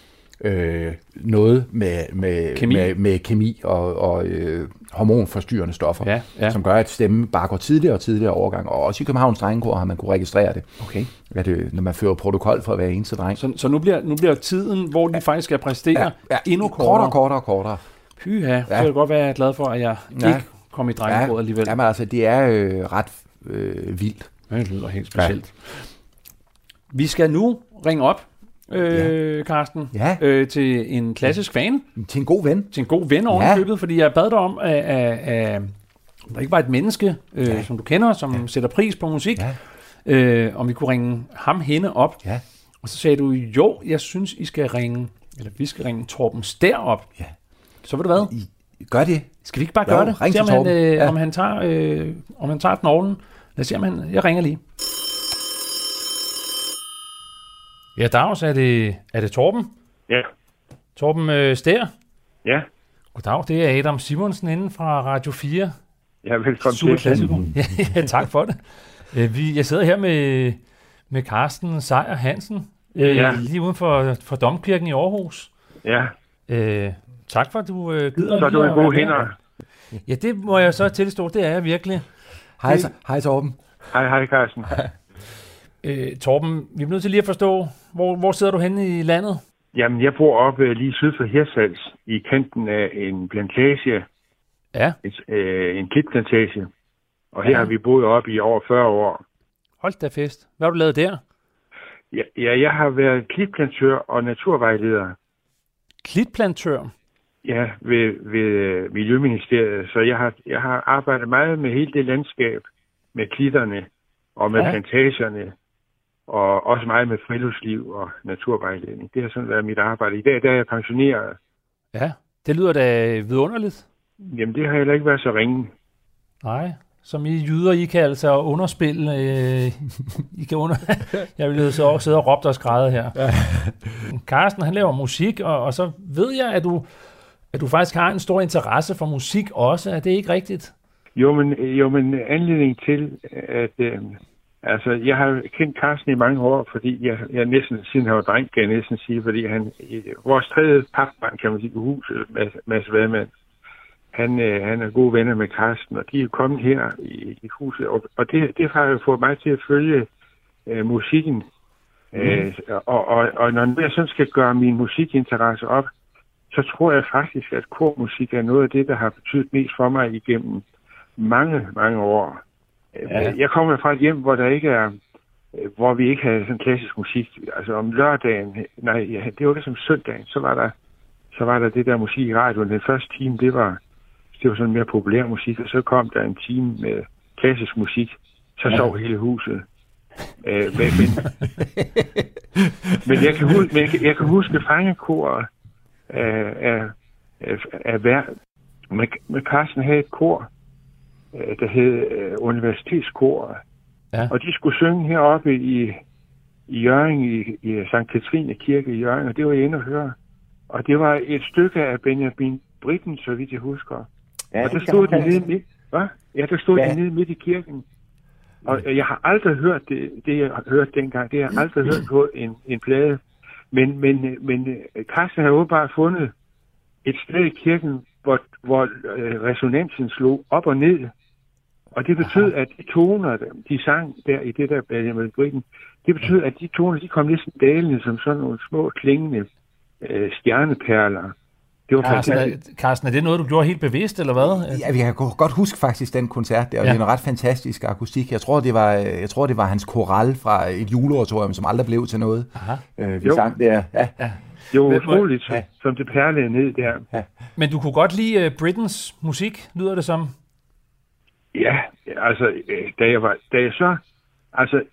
noget med, med, Kemi. med, med kemi og, og øh, hormonforstyrrende stoffer, Ja, ja. som gør, at stemmen bare går tidligere og tidligere overgang. Og også i Københavns Drengekor har man kunne registrere det, Okay. at det, når man fører protokol for hver eneste dreng. Så, så nu, bliver, nu bliver tiden, hvor de faktisk skal præstere, endnu kortere kortere. og kortere kortere. Pyha, ja. Ja. kan jeg godt være glad for, at jeg Ja. ikke kom i alligevel. Jamen altså, det er øh, ret øh, vildt. Men det lyder helt specielt. Vi skal nu ringe op, øh, Karsten, Ja. øh, til en klassisk fan, Til en god ven. til en god ven oven i købet, fordi jeg bad dig om, at, at, at der ikke var et menneske, øh, Ja. som du kender, som ja. sætter pris på musik, Ja. øh, om vi kunne ringe ham hende op. Ja. Og så sagde du, jo, jeg synes, I skal ringe, eller vi skal ringe Torben Stær op. Ja. Så ved du hvad? I, gør det. Skal vi ikke bare Jo, gøre det? ring Se, om han, øh, Ja. om han tager, øh, om han tager knoglen. Lad os se, om han... Jeg ringer lige. Ja, Dags, er det, er det Torben? Ja, Torben øh, Stær? ja. Goddag, det er Adam Simonsen inden fra Radio 4. Ja, velkommen Super til. Ja, ja, tak for det. Øh, vi, jeg sidder her med, med Carsten Sejer Hansen, øh, Ja. lige uden for, for Domkirken i Aarhus. Ja, Øh, tak for, at du øh, gider så er du at gode hænder. Ja, det må jeg så tilstå, det er jeg virkelig. Hej, Det- hej Torben. Hej, hej Carsten. Øh, Torben, vi er nødt til lige at forstå, hvor, hvor sidder du henne i landet? Jamen, jeg bor oppe lige syd for Hirsals, i kanten af en plantage, Ja, et, øh, en klitplantage. Og her Ja. har vi boet oppe i over 40 år. hold da fest. Hvad har du lavet der? Ja, ja jeg har været klitplantør og naturvejleder Klitplantør. ja, ved, ved Miljøministeriet, så jeg har, jeg har arbejdet meget med hele det landskab, med klitterne og med ja. plantagerne, og også meget med friluftsliv og naturvejledning. Det har sådan været mit arbejde. I dag der er jeg pensioneret. Ja, det lyder da vidunderligt. Jamen, det har heller ikke været så ringe. Nej, som I jyder, I kan altså underspille. Øh, I kan under... jeg vil jo så også sidde og råbe og skræde her. Carsten, han laver musik, og, og så ved jeg, at du, at du faktisk har en stor interesse for musik også. Er det ikke rigtigt? Jo, men, jo, men anledning til, at øh, altså, jeg har kendt Carsten i mange år, fordi jeg, jeg næsten, siden han var dreng, kan jeg næsten sige, fordi han, vores tredje papbarn, kan man sige, i huset, Mads, Mads Vadmand, han, øh, han er gode venner med Carsten, og de er kommet her i, i huset, og, og det, det har jo fået mig til at følge øh, musikken. Mm. Øh, og, og, og når jeg sådan skal gøre min musikinteresse op, så tror jeg faktisk, at kormusik er noget af det, der har betydet mest for mig igennem mange, mange år. Ja. Ja. Jeg kommer fra et hjem, hvor der ikke er, øh, hvor vi ikke havde sådan klassisk musik. Altså om lørdagen, nej, ja, det var det som søndagen, så var der, så var der det der musik i radioen. Den første time, det var, det var sådan mere populær musik, og så kom der en time med klassisk musik. Så Ja. sov hele huset. Øh, men, men, men, jeg kan huske, men jeg, kan, jeg kan huske fangekor af, af, af, af hver, med, med Carsten havde et kor, øh, der hed øh, Universitetskor. Ja. Og de skulle synge heroppe i, i Jørgen, i, i St. Katrine Kirke i Jørgen, og det var jeg inde og høre. Og det var et stykke af Benjamin Britten, så vidt jeg husker. Ja, og der det stod de nede midt, hvad? Ja, der stod Ja. de nede midt i kirken. Og jeg har aldrig hørt det, det jeg hørte dengang. Det har jeg aldrig hørt på en, en plade. Men, men, men øh, Carsten har åbenbart fundet et sted i kirken, hvor, hvor øh, resonansen slog op og ned. Og det betød, at de toner, de sang der i det der Benjamin Britten, det betød, at de toner, de kom næsten dalende som sådan nogle små klingende øh, stjerneperler. Det var Carsten, fantastisk. er, Carsten, er det noget, du gjorde helt bevidst, eller hvad? Ja, vi kan go- godt huske faktisk den koncert der, og Ja. ja. det er en ret fantastisk akustik. Jeg tror, det var, jeg tror, det var hans koral fra et juleoratorium, som aldrig blev til noget. Aha. Øh, vi Jo. sang der. Ja. Men- må- utroligt, Ja. ja. som det perlede ned der. Men du kunne godt lide uh, Britens musik, lyder det som. Ja, altså, øh, da jeg, var, da jeg så... Altså,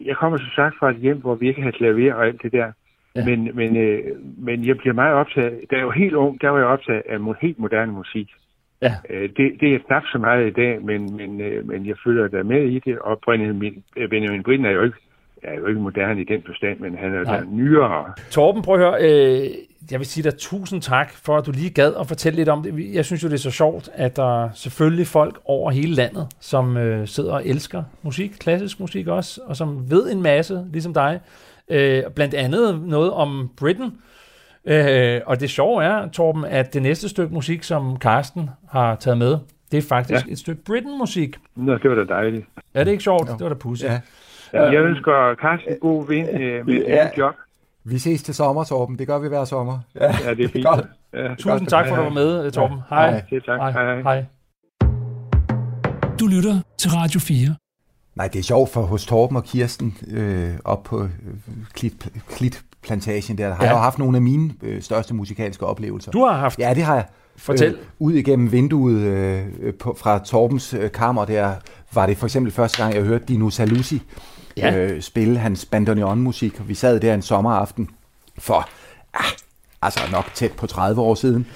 jeg kommer så sagt fra et hjem, hvor vi ikke havde klaver og alt det der. Ja. Men, men, øh, men jeg bliver meget optaget... Da jeg var helt ung, der var jeg optaget af helt moderne musik. Ja. Øh, det, det er knap så meget i dag, men, men, øh, men jeg følger da med i det. Og Benjamin, Benjamin Britten er jo ikke er jo ikke moderne i den forstand, men han er Nej. da nyere. Torben, prøv at høre. Øh, jeg vil sige dig tusind tak for, at du lige gad at fortælle lidt om det. Jeg synes jo, det er så sjovt, at der er selvfølgelig folk over hele landet, som øh, sidder og elsker musik, klassisk musik også, og som ved en masse, ligesom dig. Øh, blandt andet noget om Britain. Øh, og det sjove er, Torben, at det næste stykke musik, som Karsten har taget med, det er faktisk ja. Ja. et stykke Britain-musik. Nå, det var da dejligt. Er det ikke sjovt? Det var da pudsigt. Ja. Ja. Jeg ønsker Carsten god vind øh, med Ja. ja. job. Vi ses til sommer, Torben. Det gør vi hver sommer. Ja. Ja, det er fint. Godt. Ja. Tusind tak for, at du var med, Torben. Hej. Hej. Selv tak. Hej. Hej, hej. Du lytter til Radio 4. Nej, det er sjovt for hos Torben og Kirsten øh, op på øh, Klit, Klitplantagen der, der har Ja. ja. jeg jo haft nogle af mine øh, største musikalske oplevelser. Du har haft... Ja, det har jeg. Fortæl. Øh, ud igennem vinduet øh, på, fra Torbens øh, kammer der, var det for eksempel første gang, jeg hørte Dino Saluzzi Ja. øh, spille hans bandoneon-musik. Vi sad der en sommeraften for, ah, altså nok tæt på 30 år siden.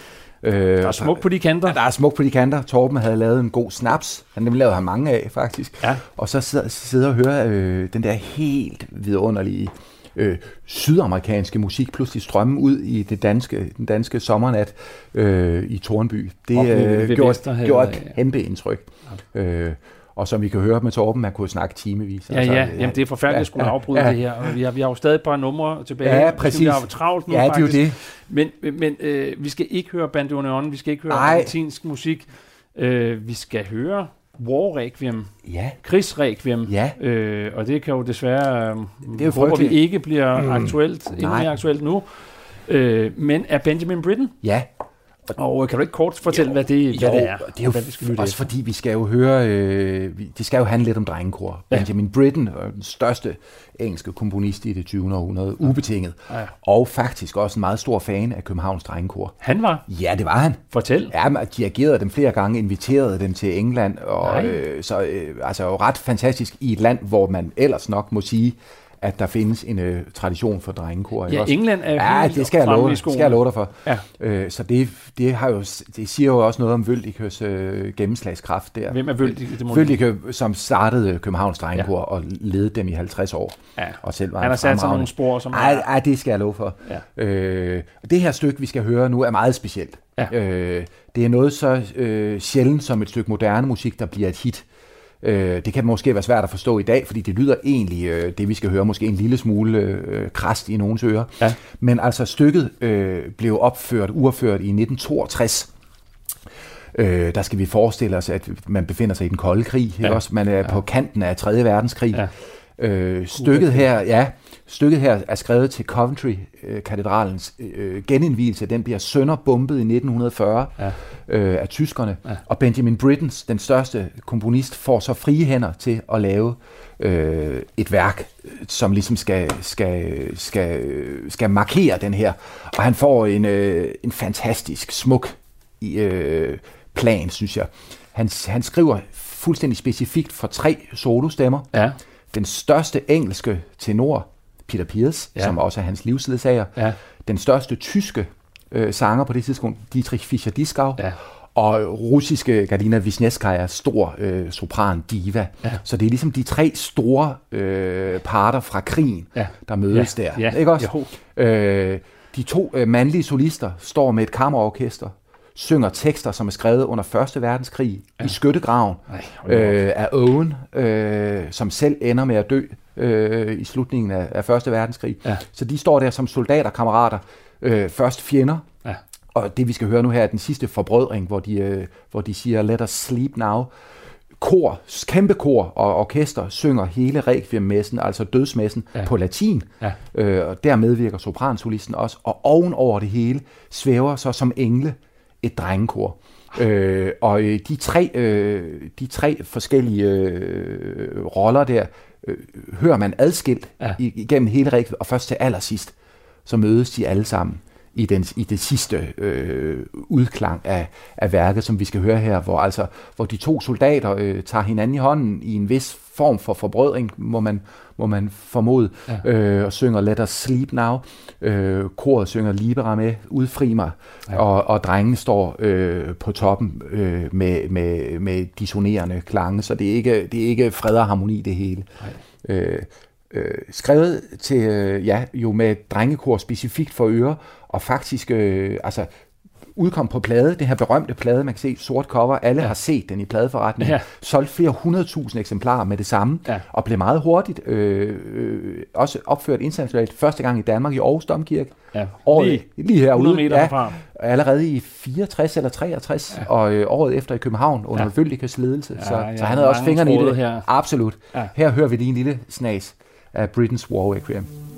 Øh, Der er smuk på de kanter. Ja, der er smuk på de kanter. Torben havde lavet en god snaps. Han dem lavede han mange af, faktisk. Ja. Og så sidder, sidder og hører øh, den der helt vidunderlige øh, sydamerikanske musik pludselig strømme ud i det danske, den danske sommernat øh, i Tornby. Det Op ved- øh, ved gjorde, gjorde ja. et kæmpe indtryk. Øh, og som vi kan høre med Torben, man kunne snakke timevis. Ja, ja. Jamen, det er forfærdeligt at skulle afbryde ja. det her. Og vi har, vi har jo stadig et par numre tilbage. Ja, Vi præcis. har jo travlt nu, Ja, det er jo faktisk. det. Men, men øh, vi skal ikke høre bandoneon, vi skal ikke høre Ej. argentinsk musik. Øh, vi skal høre War Requiem, Ja, krigsrequiem. ja. Øh, og det kan jo desværre, øh, Det er jo håber vi ikke bliver mm. aktuelt, endnu mere aktuelt nu. Øh, men er Benjamin Britten? Ja, Og øh, kan du ikke kort fortælle, hvad det, hvad Jo, det er? det er jo hvad vi skal lytte også efter? fordi, vi skal jo høre, øh, det skal jo handle lidt om drengekor. Ja. Ja. Benjamin Britten, øh, den største engelske komponist i det 20. århundrede, ubetinget. Ja. Og faktisk også en meget stor fan af Københavns drengekor. Han var. Ja, det var han. Fortæl. Ja, man dirigerede dem flere gange, inviterede dem til England, og Nej. øh, så øh, altså jo ret fantastisk i et land, hvor man ellers nok må sige, at der findes en øh, tradition for drengekor. Ja, også? England er Ja, det skal jeg love, skal jeg love dig for. Ja. Øh, så det, det, har jo, det siger jo også noget om Vøldikøs øh, gennemslagskraft der. Hvem er Vøldik? Det må Vøldikø, som startede Københavns Drengekor ja. og ledede dem i 50 år. Ja. Og selv var Han har sat sig nogle spor, som ej, ej, det skal jeg love for. Ja. Øh, det her stykke, vi skal høre nu, er meget specielt. Ja. Øh, det er noget så øh, sjældent som et stykke moderne musik, der bliver et hit. Øh, det kan måske være svært at forstå i dag, fordi det lyder egentlig, øh, det vi skal høre, måske en lille smule øh, krast i nogens ører. Ja. Men altså stykket øh, blev opført, uopført i 1962. Øh, der skal vi forestille os, at man befinder sig i den kolde krig. Ja. Også? Man er ja. på kanten af 3. verdenskrig. Ja. Øh, stykket her, ja, stykket her er skrevet til Coventry-katedralens øh, genindvielse. Den bliver sønderbombet i 1940 Ja. øh, af tyskerne. Ja. Og Benjamin Brittens, den største komponist, får så frie hænder til at lave øh, et værk, øh, som ligesom skal, skal, skal, skal markere den her. Og han får en, øh, en fantastisk smuk øh, plan, synes jeg. Han, han skriver fuldstændig specifikt for tre solostemmer, Ja. Den største engelske tenor, Peter Pierce, Ja. som også er hans livsledsager. Ja. Den største tyske øh, sanger på det tidspunkt, Dietrich Fischer-Dieskau. Ja. Og russiske Gardina Wisniewskaja, stor øh, sopran diva. Ja. Så det er ligesom de tre store øh, parter fra krigen, Ja. der mødes Ja. der. Ja. Ikke også? Jo. Øh, de to øh, mandlige solister står med et kammerorkester, synger tekster, som er skrevet under 1. verdenskrig ja. i skyttegraven Ej, øh, af Owen, øh, som selv ender med at dø øh, i slutningen af, af 1. verdenskrig. Ja. Så de står der som soldater, kammerater, øh, først fjender, Ja. og det vi skal høre nu her er den sidste forbrødring, hvor de, øh, hvor de siger, let us sleep now. Kor, kæmpe kor og orkester synger hele requiem-messen, altså dødsmessen, ja. på latin. Ja. Øh, og der medvirker sopransolisten også. Og ovenover det hele svæver så som engle et drengekor. Øh, og øh, de tre, øh, de tre forskellige øh, roller der, øh, hører man adskilt Ja. igennem hele requiem, og først til allersidst, så mødes de alle sammen i, den, i det sidste øh, udklang af, af værket, som vi skal høre her, hvor, altså, hvor de to soldater øh, tager hinanden i hånden i en vis form for forbrødring, må man, må man formode, Ja. øh, og synger Let Us Sleep Now. Øh, koret synger Libera med, Udfri mig, Ja. og, og drengene står øh, på toppen øh, med, med, med dissonerende klange, så det er ikke, det er ikke fred og harmoni det hele. Nej. Øh, øh, skrevet til, øh, ja, jo med et drengekor specifikt for øre, og faktisk, øh, altså, udkom på plade, det her berømte plade, man kan se, sort cover, alle Ja. ja. har set den i pladeforretningen, Ja. ja. solgt flere hundredtusind eksemplarer med det samme, Ja. og blev meget hurtigt øh, øh, også opført internationalt, første gang i Danmark i Aarhus Domkirke, Ja. året, Lige lige, herude, 100 meter herfra. allerede i 64 eller 63, Ja. ja. og øh, året efter i København under Ja. ja. Vøldikas ledelse, Ja, så, ja, så han havde også fingrene i det. her. Absolut. Ja. Her hører vi lige en lille snas af Britain's War Requiem.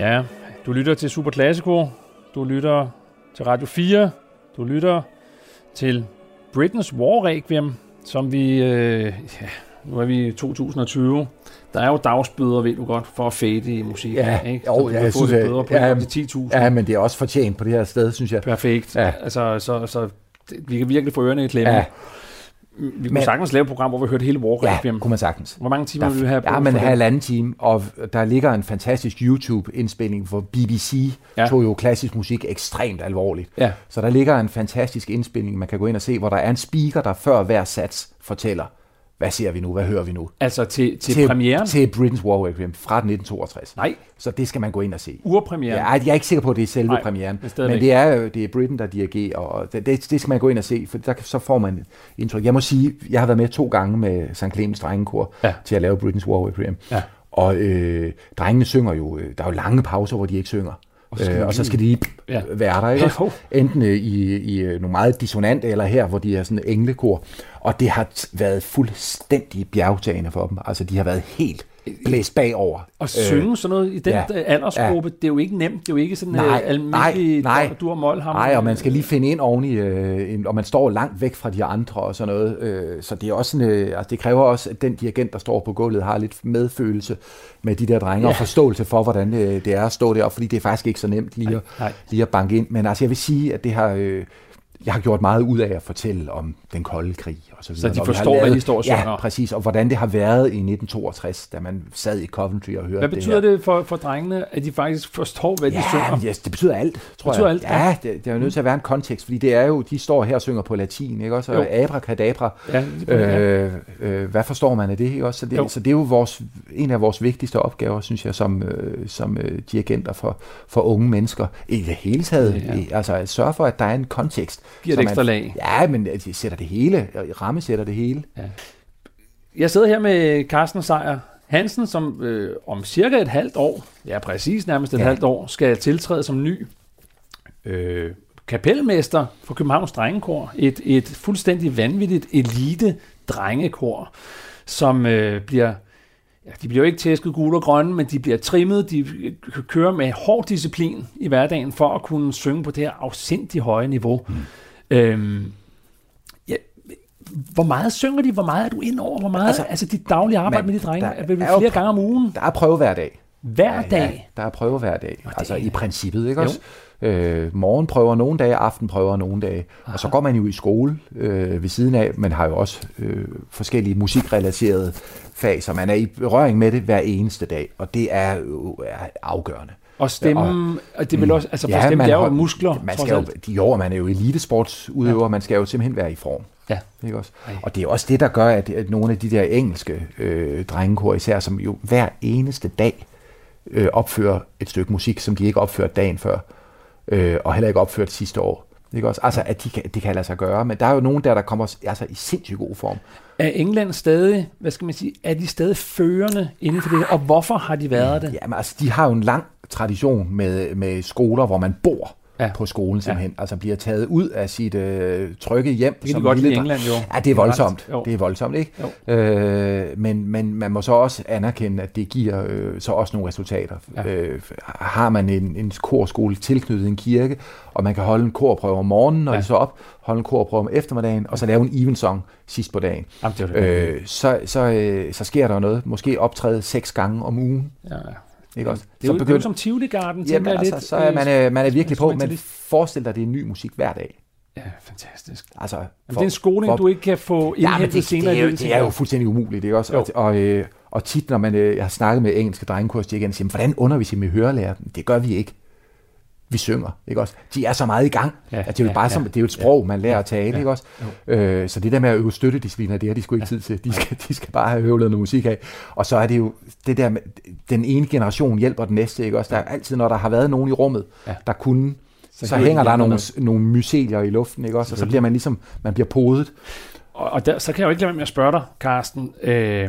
Ja, du lytter til Super Classico. Du lytter til Radio 4. Du lytter til Britain's War Requiem, som vi... Øh, ja, nu er vi i 2020. Der er jo dagsbøder, ved du godt, for at fade i musik. Ja, ikke? jo, ja, jeg synes, bøder på ja, ja, til 10.000. Ja, men det er også fortjent på det her sted, synes jeg. Perfekt. Ja. Altså, så, så det- vi kan virkelig få ørerne i klemme. Ja. Vi kunne Men- sagtens lave et program, hvor vi hørte hele War Ja, Requiem. kunne man sagtens. Hvor mange timer Der, vil vi have? ja, men for det? halvanden time, og der ligger en fantastisk YouTube-indspilning, hvor BBC ja. tog jo klassisk musik ekstremt alvorligt. Ja. Så der ligger en fantastisk indspilning, man kan gå ind og se, hvor der er en speaker, der før hver sats fortæller, hvad ser vi nu, hvad hører vi nu? Altså til, til, til premieren? Til Britain's War Requiem fra 1962. Nej, Så det skal man gå ind og se. urpremieren. Ja, jeg er ikke sikker på, at det er selve Nej, premieren, men stadigvæk. men det er jo det er Britain, der dirigerer, og det, det, det skal man gå ind og se, for der, så får man et indtryk. Jeg må sige, jeg har været med to gange med St. Clemens Drengekor Ja. til at lave Britain's War Requiem. Ja. Og øh, drengene synger jo, øh, der er jo lange pauser, hvor de ikke synger. Og så skal, øh, og så skal de lige Ja. være der, ikke? Enten øh, i, i øh, nogle meget dissonante, eller her, hvor de er sådan englekor. Og det har været fuldstændig bjergtagende for dem. Altså, de har været helt blæst bagover. Og synge sådan noget i den ja. ja. aldersgruppe, det er jo ikke nemt. Det er jo ikke sådan Nej, nej, almindelig nej, nej. du og mål ham. Nej, og man skal lige finde ind oveni, øh, og man står langt væk fra de andre og sådan noget. Øh, så det er også sådan, øh, altså det kræver også, at den dirigent, der står på gulvet, har lidt medfølelse med de der drenge, ja. og forståelse for, hvordan øh, det er at stå der, fordi det er faktisk ikke så nemt lige, at, nej. lige at banke ind. Men altså, jeg vil sige, at det har... Øh, jeg har gjort meget ud af at fortælle om den kolde krig og så videre. Så de forstår, hvad de står og synger. Ja, præcis. Og hvordan det har været i 1962, da man sad i Coventry og hørte Hvad betyder det det for, for drengene, at de faktisk forstår, hvad de Ja, synger? men yes, det betyder alt, tror betyder jeg. alt, ja. ja. det, det er jo nødt til at være en kontekst, fordi det er jo, de står her og synger på latin, ikke også? Jo. Og abracadabra, Ja, det, ja. øh, øh, hvad forstår man af det, ikke også? Så Jo. det, så det er jo vores, en af vores vigtigste opgaver, synes jeg, som, øh, som øh, dirigenter for, for unge mennesker. I det hele taget, Ja. ja. altså at sørge for, at der er en kontekst. Giver et ekstra lag. Ja, men at de sætter det hele, rammesætter det hele. Jeg sidder her med Carsten Sejer Hansen, som øh, om cirka et halvt år, ja præcis nærmest et ja. Ja. halvt år, skal tiltræde som ny øh, kapelmester for Københavns Drengekor. Et, et fuldstændig vanvittigt elite drengekor, som øh, bliver, ja, de bliver jo ikke tæsket gule og grønne, men de bliver trimmet, de kører med hård disciplin i hverdagen for at kunne synge på det her afsindig høje niveau. Mm. Øhm, ja, hvor meget synger de? Hvor meget er du ind over? Hvor meget, altså, Altså, dit daglige arbejde men med de drenge? der Er er jo flere pr- gange om ugen? Der er prøve hver dag. Hver dag? der er prøve hver dag. Altså i princippet, ikke Jo. også? Øh, morgenprøver nogle dage, aftenprøver nogle dage. Aha. Og så går man jo i skole øh, ved siden af. Man har jo også øh, forskellige musikrelaterede fag, så man er i berøring med det hver eneste dag. Og det er jo er afgørende. Og stemme, og det vil også, altså for Ja, stemme, man det er jo muskler, Man skal jo, jo, man er jo elitesportsudøver, ja. man skal jo simpelthen være i form. Ja. Ikke også? Ej. Og det er også det, der gør, at, at nogle af de der engelske øh, drengekor især, som jo hver eneste dag øh, opfører et stykke musik, som de ikke opførte dagen før, øh, og heller ikke opført sidste år. Ikke også? Altså, at de kan, det kan lade sig gøre, men der er jo nogen der, der kommer altså, i sindssygt god form. Er England stadig, hvad skal man sige, er de stadig førende inden for det, og hvorfor har de været det? Jamen, altså, de har jo en lang tradition med, med skoler, hvor man bor Ja. ja. på skolen simpelthen. Ja. Altså bliver taget ud af sit øh, trygge hjem. kan de godt lide. England, jo. Ja, det er voldsomt. Jo. Det er voldsomt, ikke? Øh, men, men man må så også anerkende, at det giver øh, så også nogle resultater. Ja. Ja. Øh, har man en, en korskole tilknyttet en kirke, og man kan holde en korprøve om morgenen, når Ja. ja. de så op, holde en korprøve om eftermiddagen, og så lave en evensong sidst på dagen. Jamen, det jo det. Øh, så, så, øh, så sker der noget. Måske optræde seks gange om ugen. Ja. Ikke også? Det er jo, så jo som Tivoli Garden, tænker Jamen, jeg altså, lidt. så er man, øh, man er virkelig på, men forestil dig, det er ny musik hver dag. Ja, fantastisk. Altså, Jamen, det er en skoling, du ikke kan få Ja, indhentet det, senere det, i er jo, det er jo fuldstændig umuligt, ikke også? Jo. Og, og, øh, og tit, når man, øh, jeg har snakket med engelske drengekursdirigenter, siger, hvordan underviser I med hørelærer? Det gør vi ikke. Vi synger, ikke også? De er så meget i gang. Ja, Ja, at det er jo ja, bare ja. som, det er jo et sprog, man lærer at tale, Ja, ikke også? Øh, så det der med at øve støttediscipliner, det har de sgu ikke tid til. De skal, de skal bare have høvlet noget musik af. Og så er det jo det der med, den ene generation hjælper den næste, ikke også? Der er altid, når der har været nogen i rummet, Ja. der kunne, Så så, hænger der nogle, nogle mycelier i luften, ikke også? Og så bliver man ligesom, man bliver podet. Og, og der, så kan jeg jo ikke lade være med at spørge dig, Carsten. Øh,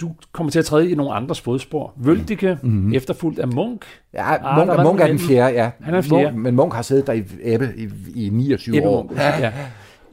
du, kommer til at træde i nogle andres fodspor. Vøldige, mm-hmm. efterfulgt af Munk. Ja, Ah, Munk, var Munk er den fjerde, ja. Han er fjerde. Munk, men Munk har siddet der i Ebbe i, i 29 Ebbe år. Ja, ja.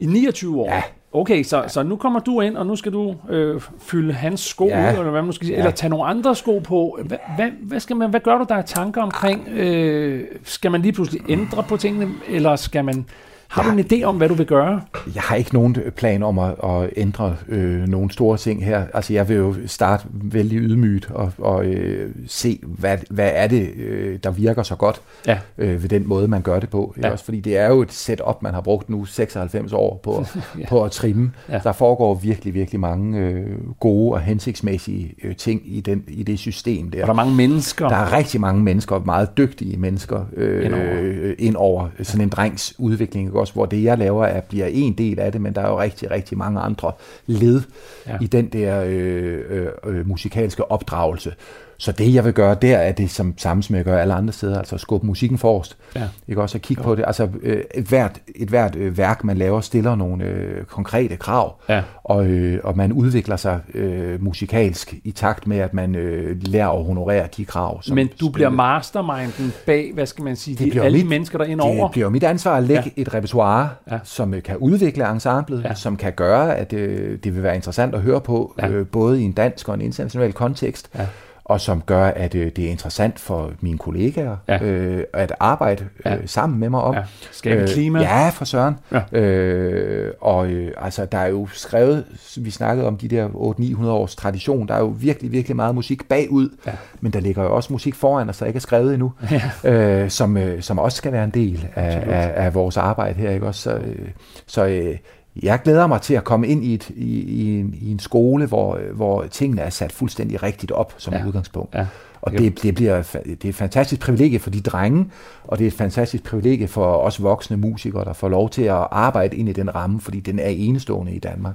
I 29 år? Ja. Okay, så, så nu kommer du ind, og nu skal du øh, fylde hans sko Ja. ud, eller hvad man skal sige, Ja. eller tage nogle andre sko på. Hvad, hvad, hvad, skal man, hvad gør du der af tanker omkring? Øh, skal man lige pludselig ændre på tingene, eller skal man... Har du en idé om, hvad du vil gøre? Jeg har ikke nogen plan om at, at ændre øh, nogle store ting her. Altså, jeg vil jo starte vældig ydmygt og, og øh, se, hvad, hvad er det, øh, der virker så godt Ja. øh, ved den måde, man gør det på. Ja. Også fordi det er jo et setup, man har brugt nu 96 år på, ja. på at trimme. Ja. Der foregår virkelig, virkelig mange øh, gode og hensigtsmæssige øh, ting i, den, i det system der. Er der mange mennesker? Der er rigtig mange mennesker, meget dygtige mennesker, øh, Indover. øh, ind over sådan en drengs udvikling, ikke? Også, hvor det, jeg laver, er, bliver en del af det, men der er jo rigtig, rigtig mange andre led Ja. i den der øh, øh, øh, musikalske opdragelse. Så det, jeg vil gøre der, er det som samme, som jeg gør alle andre steder, altså at skubbe musikken forrest. Ja. Ikke også at kigge på det. Altså øh, et hvert, et hvert øh, værk, man laver, stiller nogle øh, konkrete krav, Ja. og, øh, og man udvikler sig øh, musikalsk i takt med, at man øh, lærer at honorere de krav. som Men du bliver spillet. masterminden bag, hvad skal man sige, Det de, bliver alle de mit- mennesker, der er indover? Det bliver jo mit ansvar at lægge Ja. et repertoire, Ja. som øh, kan udvikle ensemblet, Ja. som kan gøre, at øh, det vil være interessant at høre på, ja. øh, både i en dansk og en international kontekst, Ja. Og som gør, at øh, det er interessant for mine kollegaer Ja. øh, at arbejde øh, Ja. sammen med mig om. Ja. Skabe et klima. Ja, for søren. Ja. Øh, og øh, altså, der er jo skrevet, vi snakkede om de der 800-900 års tradition, der er jo virkelig, virkelig meget musik bagud, Ja. men der ligger jo også musik foran os, der ikke er skrevet endnu, Ja. øh, som, øh, som også skal være en del af, af, af vores arbejde her. Ikke? Også, så øh, så øh, jeg glæder mig til at komme ind i, et, i, i, en, i en skole, hvor, hvor tingene er sat fuldstændig rigtigt op som Ja. udgangspunkt. Ja. Og det, det, bliver, det er et fantastisk privilegie for de drenge, og det er et fantastisk privilegie for os voksne musikere, der får lov til at arbejde ind i den ramme, fordi den er enestående i Danmark.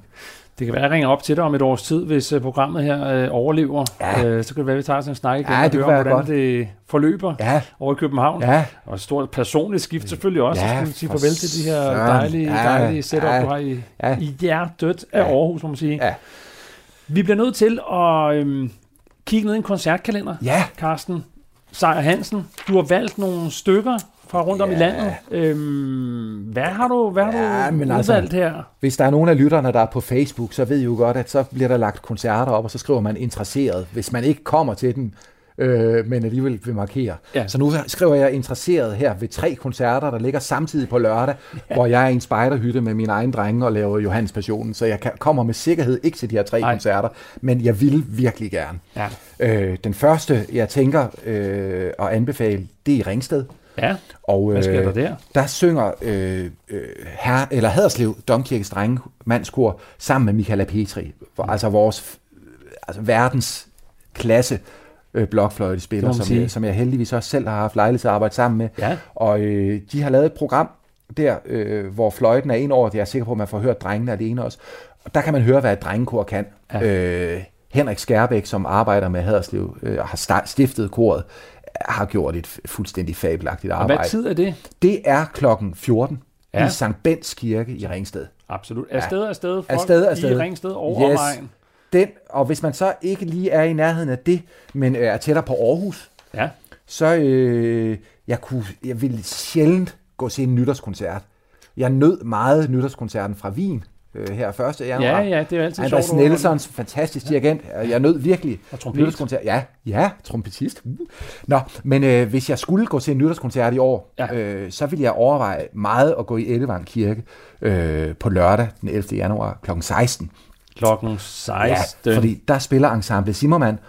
Det kan være, at jeg ringer op til dig om et års tid, hvis uh, programmet her øh, overlever. Ja. Øh, så kan det være, at vi tager sådan en snak igen Ja, og det hører hvordan godt. det forløber Ja, over i København. ja, Og et stort personligt skift selvfølgelig også. Ja, Ja, skulle sige for farvel til de her dejlige, Ja, dejlige setup, ja, du har i, ja. i hjertet af Ja. Aarhus, må man sige. Ja. Vi bliver nødt til at øhm, kigge ned i en koncertkalender, ja. Carsten Sejer Hansen. Du har valgt nogle stykker fra rundt om i landet. Øhm, hvad har du, hvad har Ja, du men altså- her? Hvis der er nogen af lytterne, der er på Facebook, så ved I jo godt, at så bliver der lagt koncerter op, og så skriver man interesseret, hvis man ikke kommer til den, øh, men alligevel vil markere. Ja. Så nu skriver jeg interesseret her ved tre koncerter, der ligger samtidig på lørdag, ja. hvor jeg er i en spejderhytte med mine egne drenge og laver Johannes Passionen, så jeg kan, kommer med sikkerhed ikke til de her tre Nej. koncerter, men jeg vil virkelig gerne. Ja. Øh, den første, jeg tænker øh, at anbefale, det er i Ringsted. Ja, Og, hvad sker øh, der der? der synger øh, øh, her, eller Haderslev Domkirkes drenge mandskor sammen med Michaela Petri, hvor, altså vores altså verdens klasse øh, blokfløjtespiller, som jeg, som jeg heldigvis også selv har haft lejlighed til at arbejde sammen med. Ja. Og øh, de har lavet et program der, øh, hvor fløjten er ind over det. Jeg er sikker på, at man får hørt drengene alene også. Og der kan man høre, hvad et drengekor kan. Ja. Øh, Henrik Skærbæk, som arbejder med Haderslev øh, og har stiftet koret, har gjort et fuldstændig fabelagtigt Og arbejde. hvad tid er det? Det er klokken 14 Ja. ja. i Sankt Bents Kirke i Ringsted. Absolut. Afsted, afsted. Folk Afsted, afsted. I Ringsted over Yes. omegn. Den, og hvis man så ikke lige er i nærheden af det, men øh, er tættere på Aarhus, Ja. så øh, jeg, kunne, jeg ville sjældent gå og se en nytårskoncert. Jeg nød meget nytårskoncerten fra Wien øh, her 1. januar. ja, ja, det er altid Andreas sjovt. at høre. Nelsons fantastisk dirigent. Jeg nød virkelig Og trompet. nytårskoncert. Ja, ja, trompetist. Uh. Nå, men øh, hvis jeg skulle gå til en nytårskoncert i år, Ja. ja. øh, så ville jeg overveje meget at gå i Ellevang Kirke øh, på lørdag den 11. januar kl. 16. Klokken 16. Ja, fordi der spiller Ensemble Zimmermann,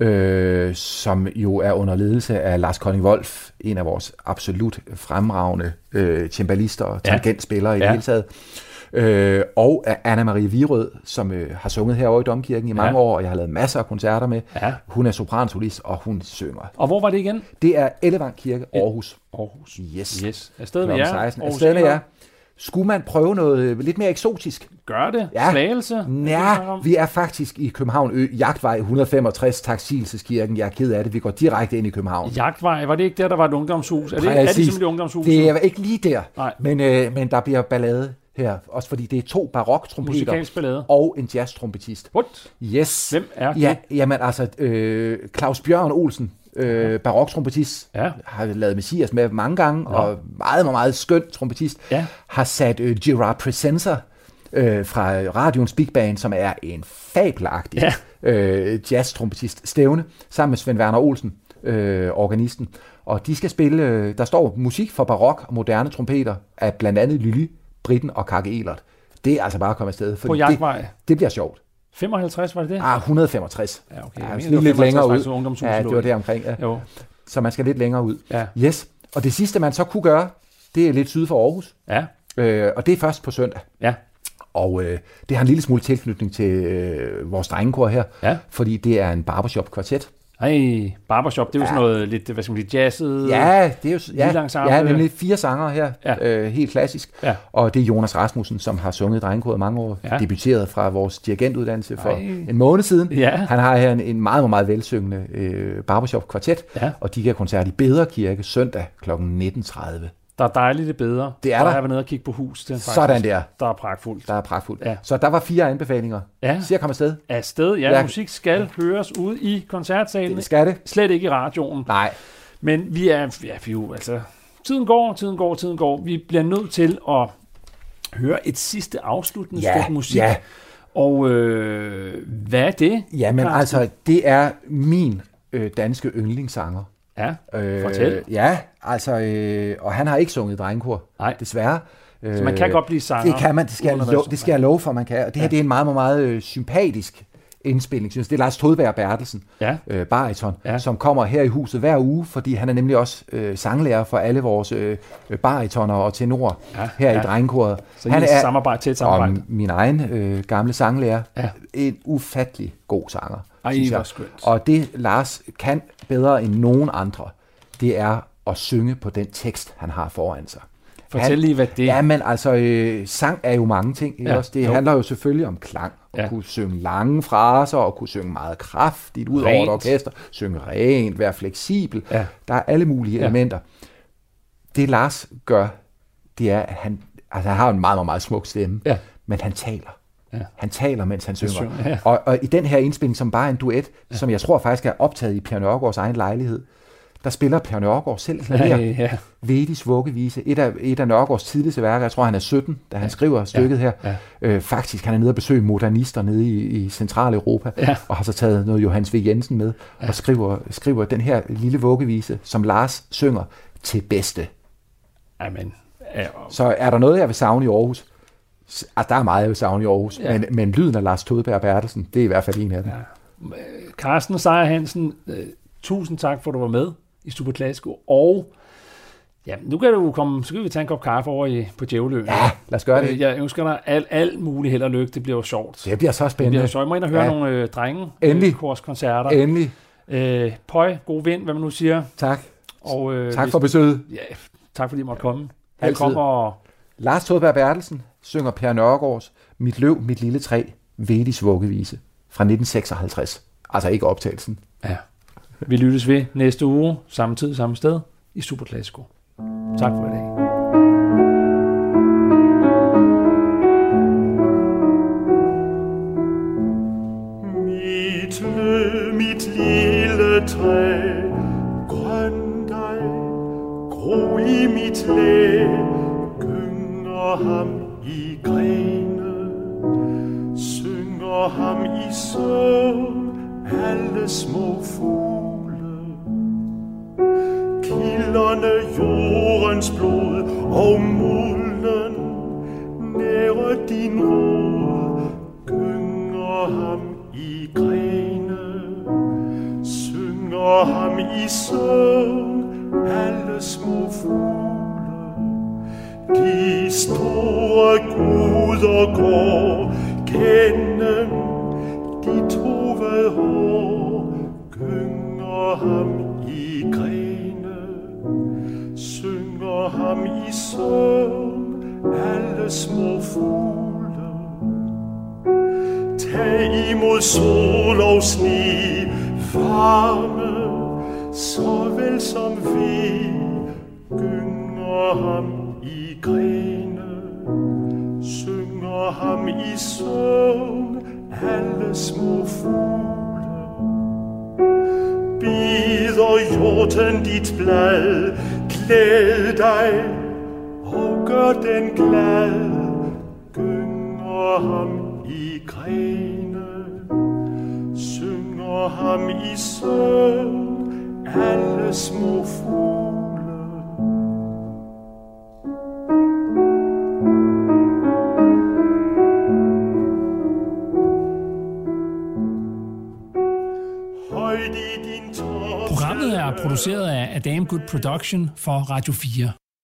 øh, som jo er under ledelse af Lars Kolding Wolf, en af vores absolut fremragende øh, cembalister og Ja. tangentspillere i Ja. det hele taget. Øh, og af Anna-Marie Virød, som øh, har sunget herovre i Domkirken i mange Ja. år, og jeg har lavet masser af koncerter med. Ja. Hun er sopransolist, og hun synger. Og hvor var det igen? Det er Ellevang Kirke, Aarhus. Aarhus. Yes. Yes. Afsted med jer. 16. Aarhus Afsted med jer. Skulle man prøve noget øh, lidt mere eksotisk? Gør det. Ja. Slagelse. Ja, vi er faktisk i København Ø, Jagtvej 165, Taksilseskirken. Jeg er ked af det, vi går direkte ind i København. Jagtvej, var det ikke der, der var et ungdomshus? Er det, er det Præcis. simpelthen et ungdomshus? Det er ikke lige der, Nej. men, øh, men der bliver ballade her. Også fordi det er to baroktrompeter og en jazztrompetist. What? Yes. Hvem er det? Ja, jamen altså, øh, Claus Bjørn Olsen, øh, baroktrompetist, Ja. har lavet Messias med mange gange, og meget, meget, meget skøn trompetist, Ja. har sat øh, Gerard Presenter øh, fra Radions Big Band, som er en fabelagtig Ja. øh, jazz-trompetist, stævne, sammen med Svend Werner Olsen, øh, organisten. Og de skal spille, øh, der står musik for barok og moderne trompeter af blandt andet Lily Britten og Kak Elert. Det er altså bare at komme afsted. På fordi jagtvej. Det, det bliver sjovt. 55, var det det? Ah, 165. Ja, okay. Ja, Jeg så mener, det lidt længere 55 ud. Ja, det var i. der omkring. Ja. Jo, Så man skal lidt længere ud. ja. Yes. Og det sidste, man så kunne gøre, det er lidt syd for Aarhus. Ja, Øh, og det er først på søndag. ja. Og øh, det har en lille smule tilknytning til øh, vores drengekor her, Ja. fordi det er en barbershop-kvartet. Ej, barbershop, det er jo Ja. sådan noget lidt, hvad skal man sige, jazzet. Ja, det er jo ja, ja, nemlig fire sanger her, Ja. øh, helt klassisk. Ja. Og det er Jonas Rasmussen, som har sunget drengekoret i mange år. Ja. Debuteret fra vores dirigentuddannelse for Ej. en måned siden. Ja. Han har her en, en meget, meget velsyngende øh, barbershop-kvartet, Ja. og de giver koncert i Bederkirke søndag kl. 19.30. Der er dejligt det bedre. Det er der. der. Jeg været nede og kigge på hus. Det er faktisk, Sådan der. Der er pragtfuldt. Der er pragtfuldt. Ja. Så der var fire anbefalinger. Ja. Siger kom afsted. Afsted, ja, Ja. musik skal høres ude i koncertsalen. Det skal det. Slet ikke i radioen. Nej. Men vi er, ja, vi er jo, altså, tiden går, tiden går, tiden går. Vi bliver nødt til at høre et sidste afsluttende Ja, stykke musik. ja. Og øh, hvad er det? Jamen Carsten? altså, det er min øh, danske yndlingssanger. Ja, Øh, Fortæl. Ja, altså, øh, og han har ikke sunget i drengekor, Nej. desværre. så man kan godt blive sanger. Øh, Det kan man, det skal, jeg lov, det skal jeg love for, man kan. Og det her, Ja. det er en meget, meget, meget øh, sympatisk indspilning, synes. Det er Lars Todberg Bertelsen, Ja. øh, bariton, Ja. som kommer her i huset hver uge, fordi han er nemlig også øh, sanglærer for alle vores øh, baritoner og tenorer Ja, her ja. i drengekoret. Så han er samarbejde, tæt samarbejde. og min egen øh, gamle sanglærer, Ja. en ufattelig god sanger, Ej, synes jeg. Og det Lars kan bedre end nogen andre, det er at synge på den tekst, han har foran sig. Fortæl han- lige, hvad det er. Ja, men altså, øh, sang er jo mange ting. Ja, også? Det jo. handler jo selvfølgelig om klang. At Ja. kunne synge lange fraser, og kunne synge meget kraftigt ud over Rent. et orkester. Synge rent, være fleksibel. Ja. Der er alle mulige Ja. elementer. Det Lars gør, det er, at han, altså, han har en meget, meget, meget smuk stemme, Ja. men han taler. Ja. Han taler, mens han synger. synger, ja. og, og i den her indspilning, som bare er en duet, ja. som jeg tror faktisk er optaget i Per Nørgaards egen lejlighed, der spiller Per Nørgaard selv klaver. Ja, ja. Vedis vuggevise, et af, et af Nørgaards tidligste værker, jeg tror han er 17, da han skriver stykket her. ja. Øh, faktisk, han er nede og besøge modernister nede i, i Centraleuropa, Ja. og har så taget noget Johannes V. Jensen med, ja. og skriver, skriver den her lille vuggevise, som Lars synger til bedste. Jamen, ja, Så er der noget, jeg vil savne i Aarhus? Altså, der er meget, jeg vil savne i Aarhus, Ja. ja. men, men lyden af Lars Todberg Bertelsen, det er i hvert fald en af dem. Ja. Carsten Seier Hansen, øh, tusind tak for, at du var med i Super Classico. Og ja, nu kan du komme, så kan vi tage en kop kaffe over i, på Djævløen. ja, lad os gøre det. Øh, Jeg ønsker dig alt, alt muligt held og lykke. Det bliver jo sjovt. Det bliver så Det bliver spændende. sjovt. Jeg må ind og høre Ja. nogle øh, drenge. Endelig. Øh, korskoncerter. Endelig. Øh, pøj, god vind, hvad man nu siger. Tak. Og, øh, Tak for besøget. Ja, tak fordi I måtte komme. Her Altid. kommer Lars Todberg Bertelsen synger Per Nørgaards Mit løv, mit lille træ, Vedis vuggevise fra 1956. Altså ikke optagelsen. Ja. Vi lyttes ved næste uge, samme tid, samme sted, i Super Classico. Tak for i dag. Mit mit lille træ, grøn dig, gro i mit læ, gynger ham i grene, synger ham i søvn, alle små fugle. Kilderne jordens blod og mulden, nære din rod, gynger ham i grene, synger ham i søvn, alle små fugle. De store guder går gennem dit tovede hår, gynger ham ham i søvn, alle små fugle. Tag imod sol og sne, varme, såvel som vi, gynger ham i grene, synger ham i søvn, alle små fugle. Bider jorden dit blad, glæd dig og gør den glad, gynger ham i grene, synger ham i søvn, alle små fugle. Produceret af Adam Good Production for Radio 4.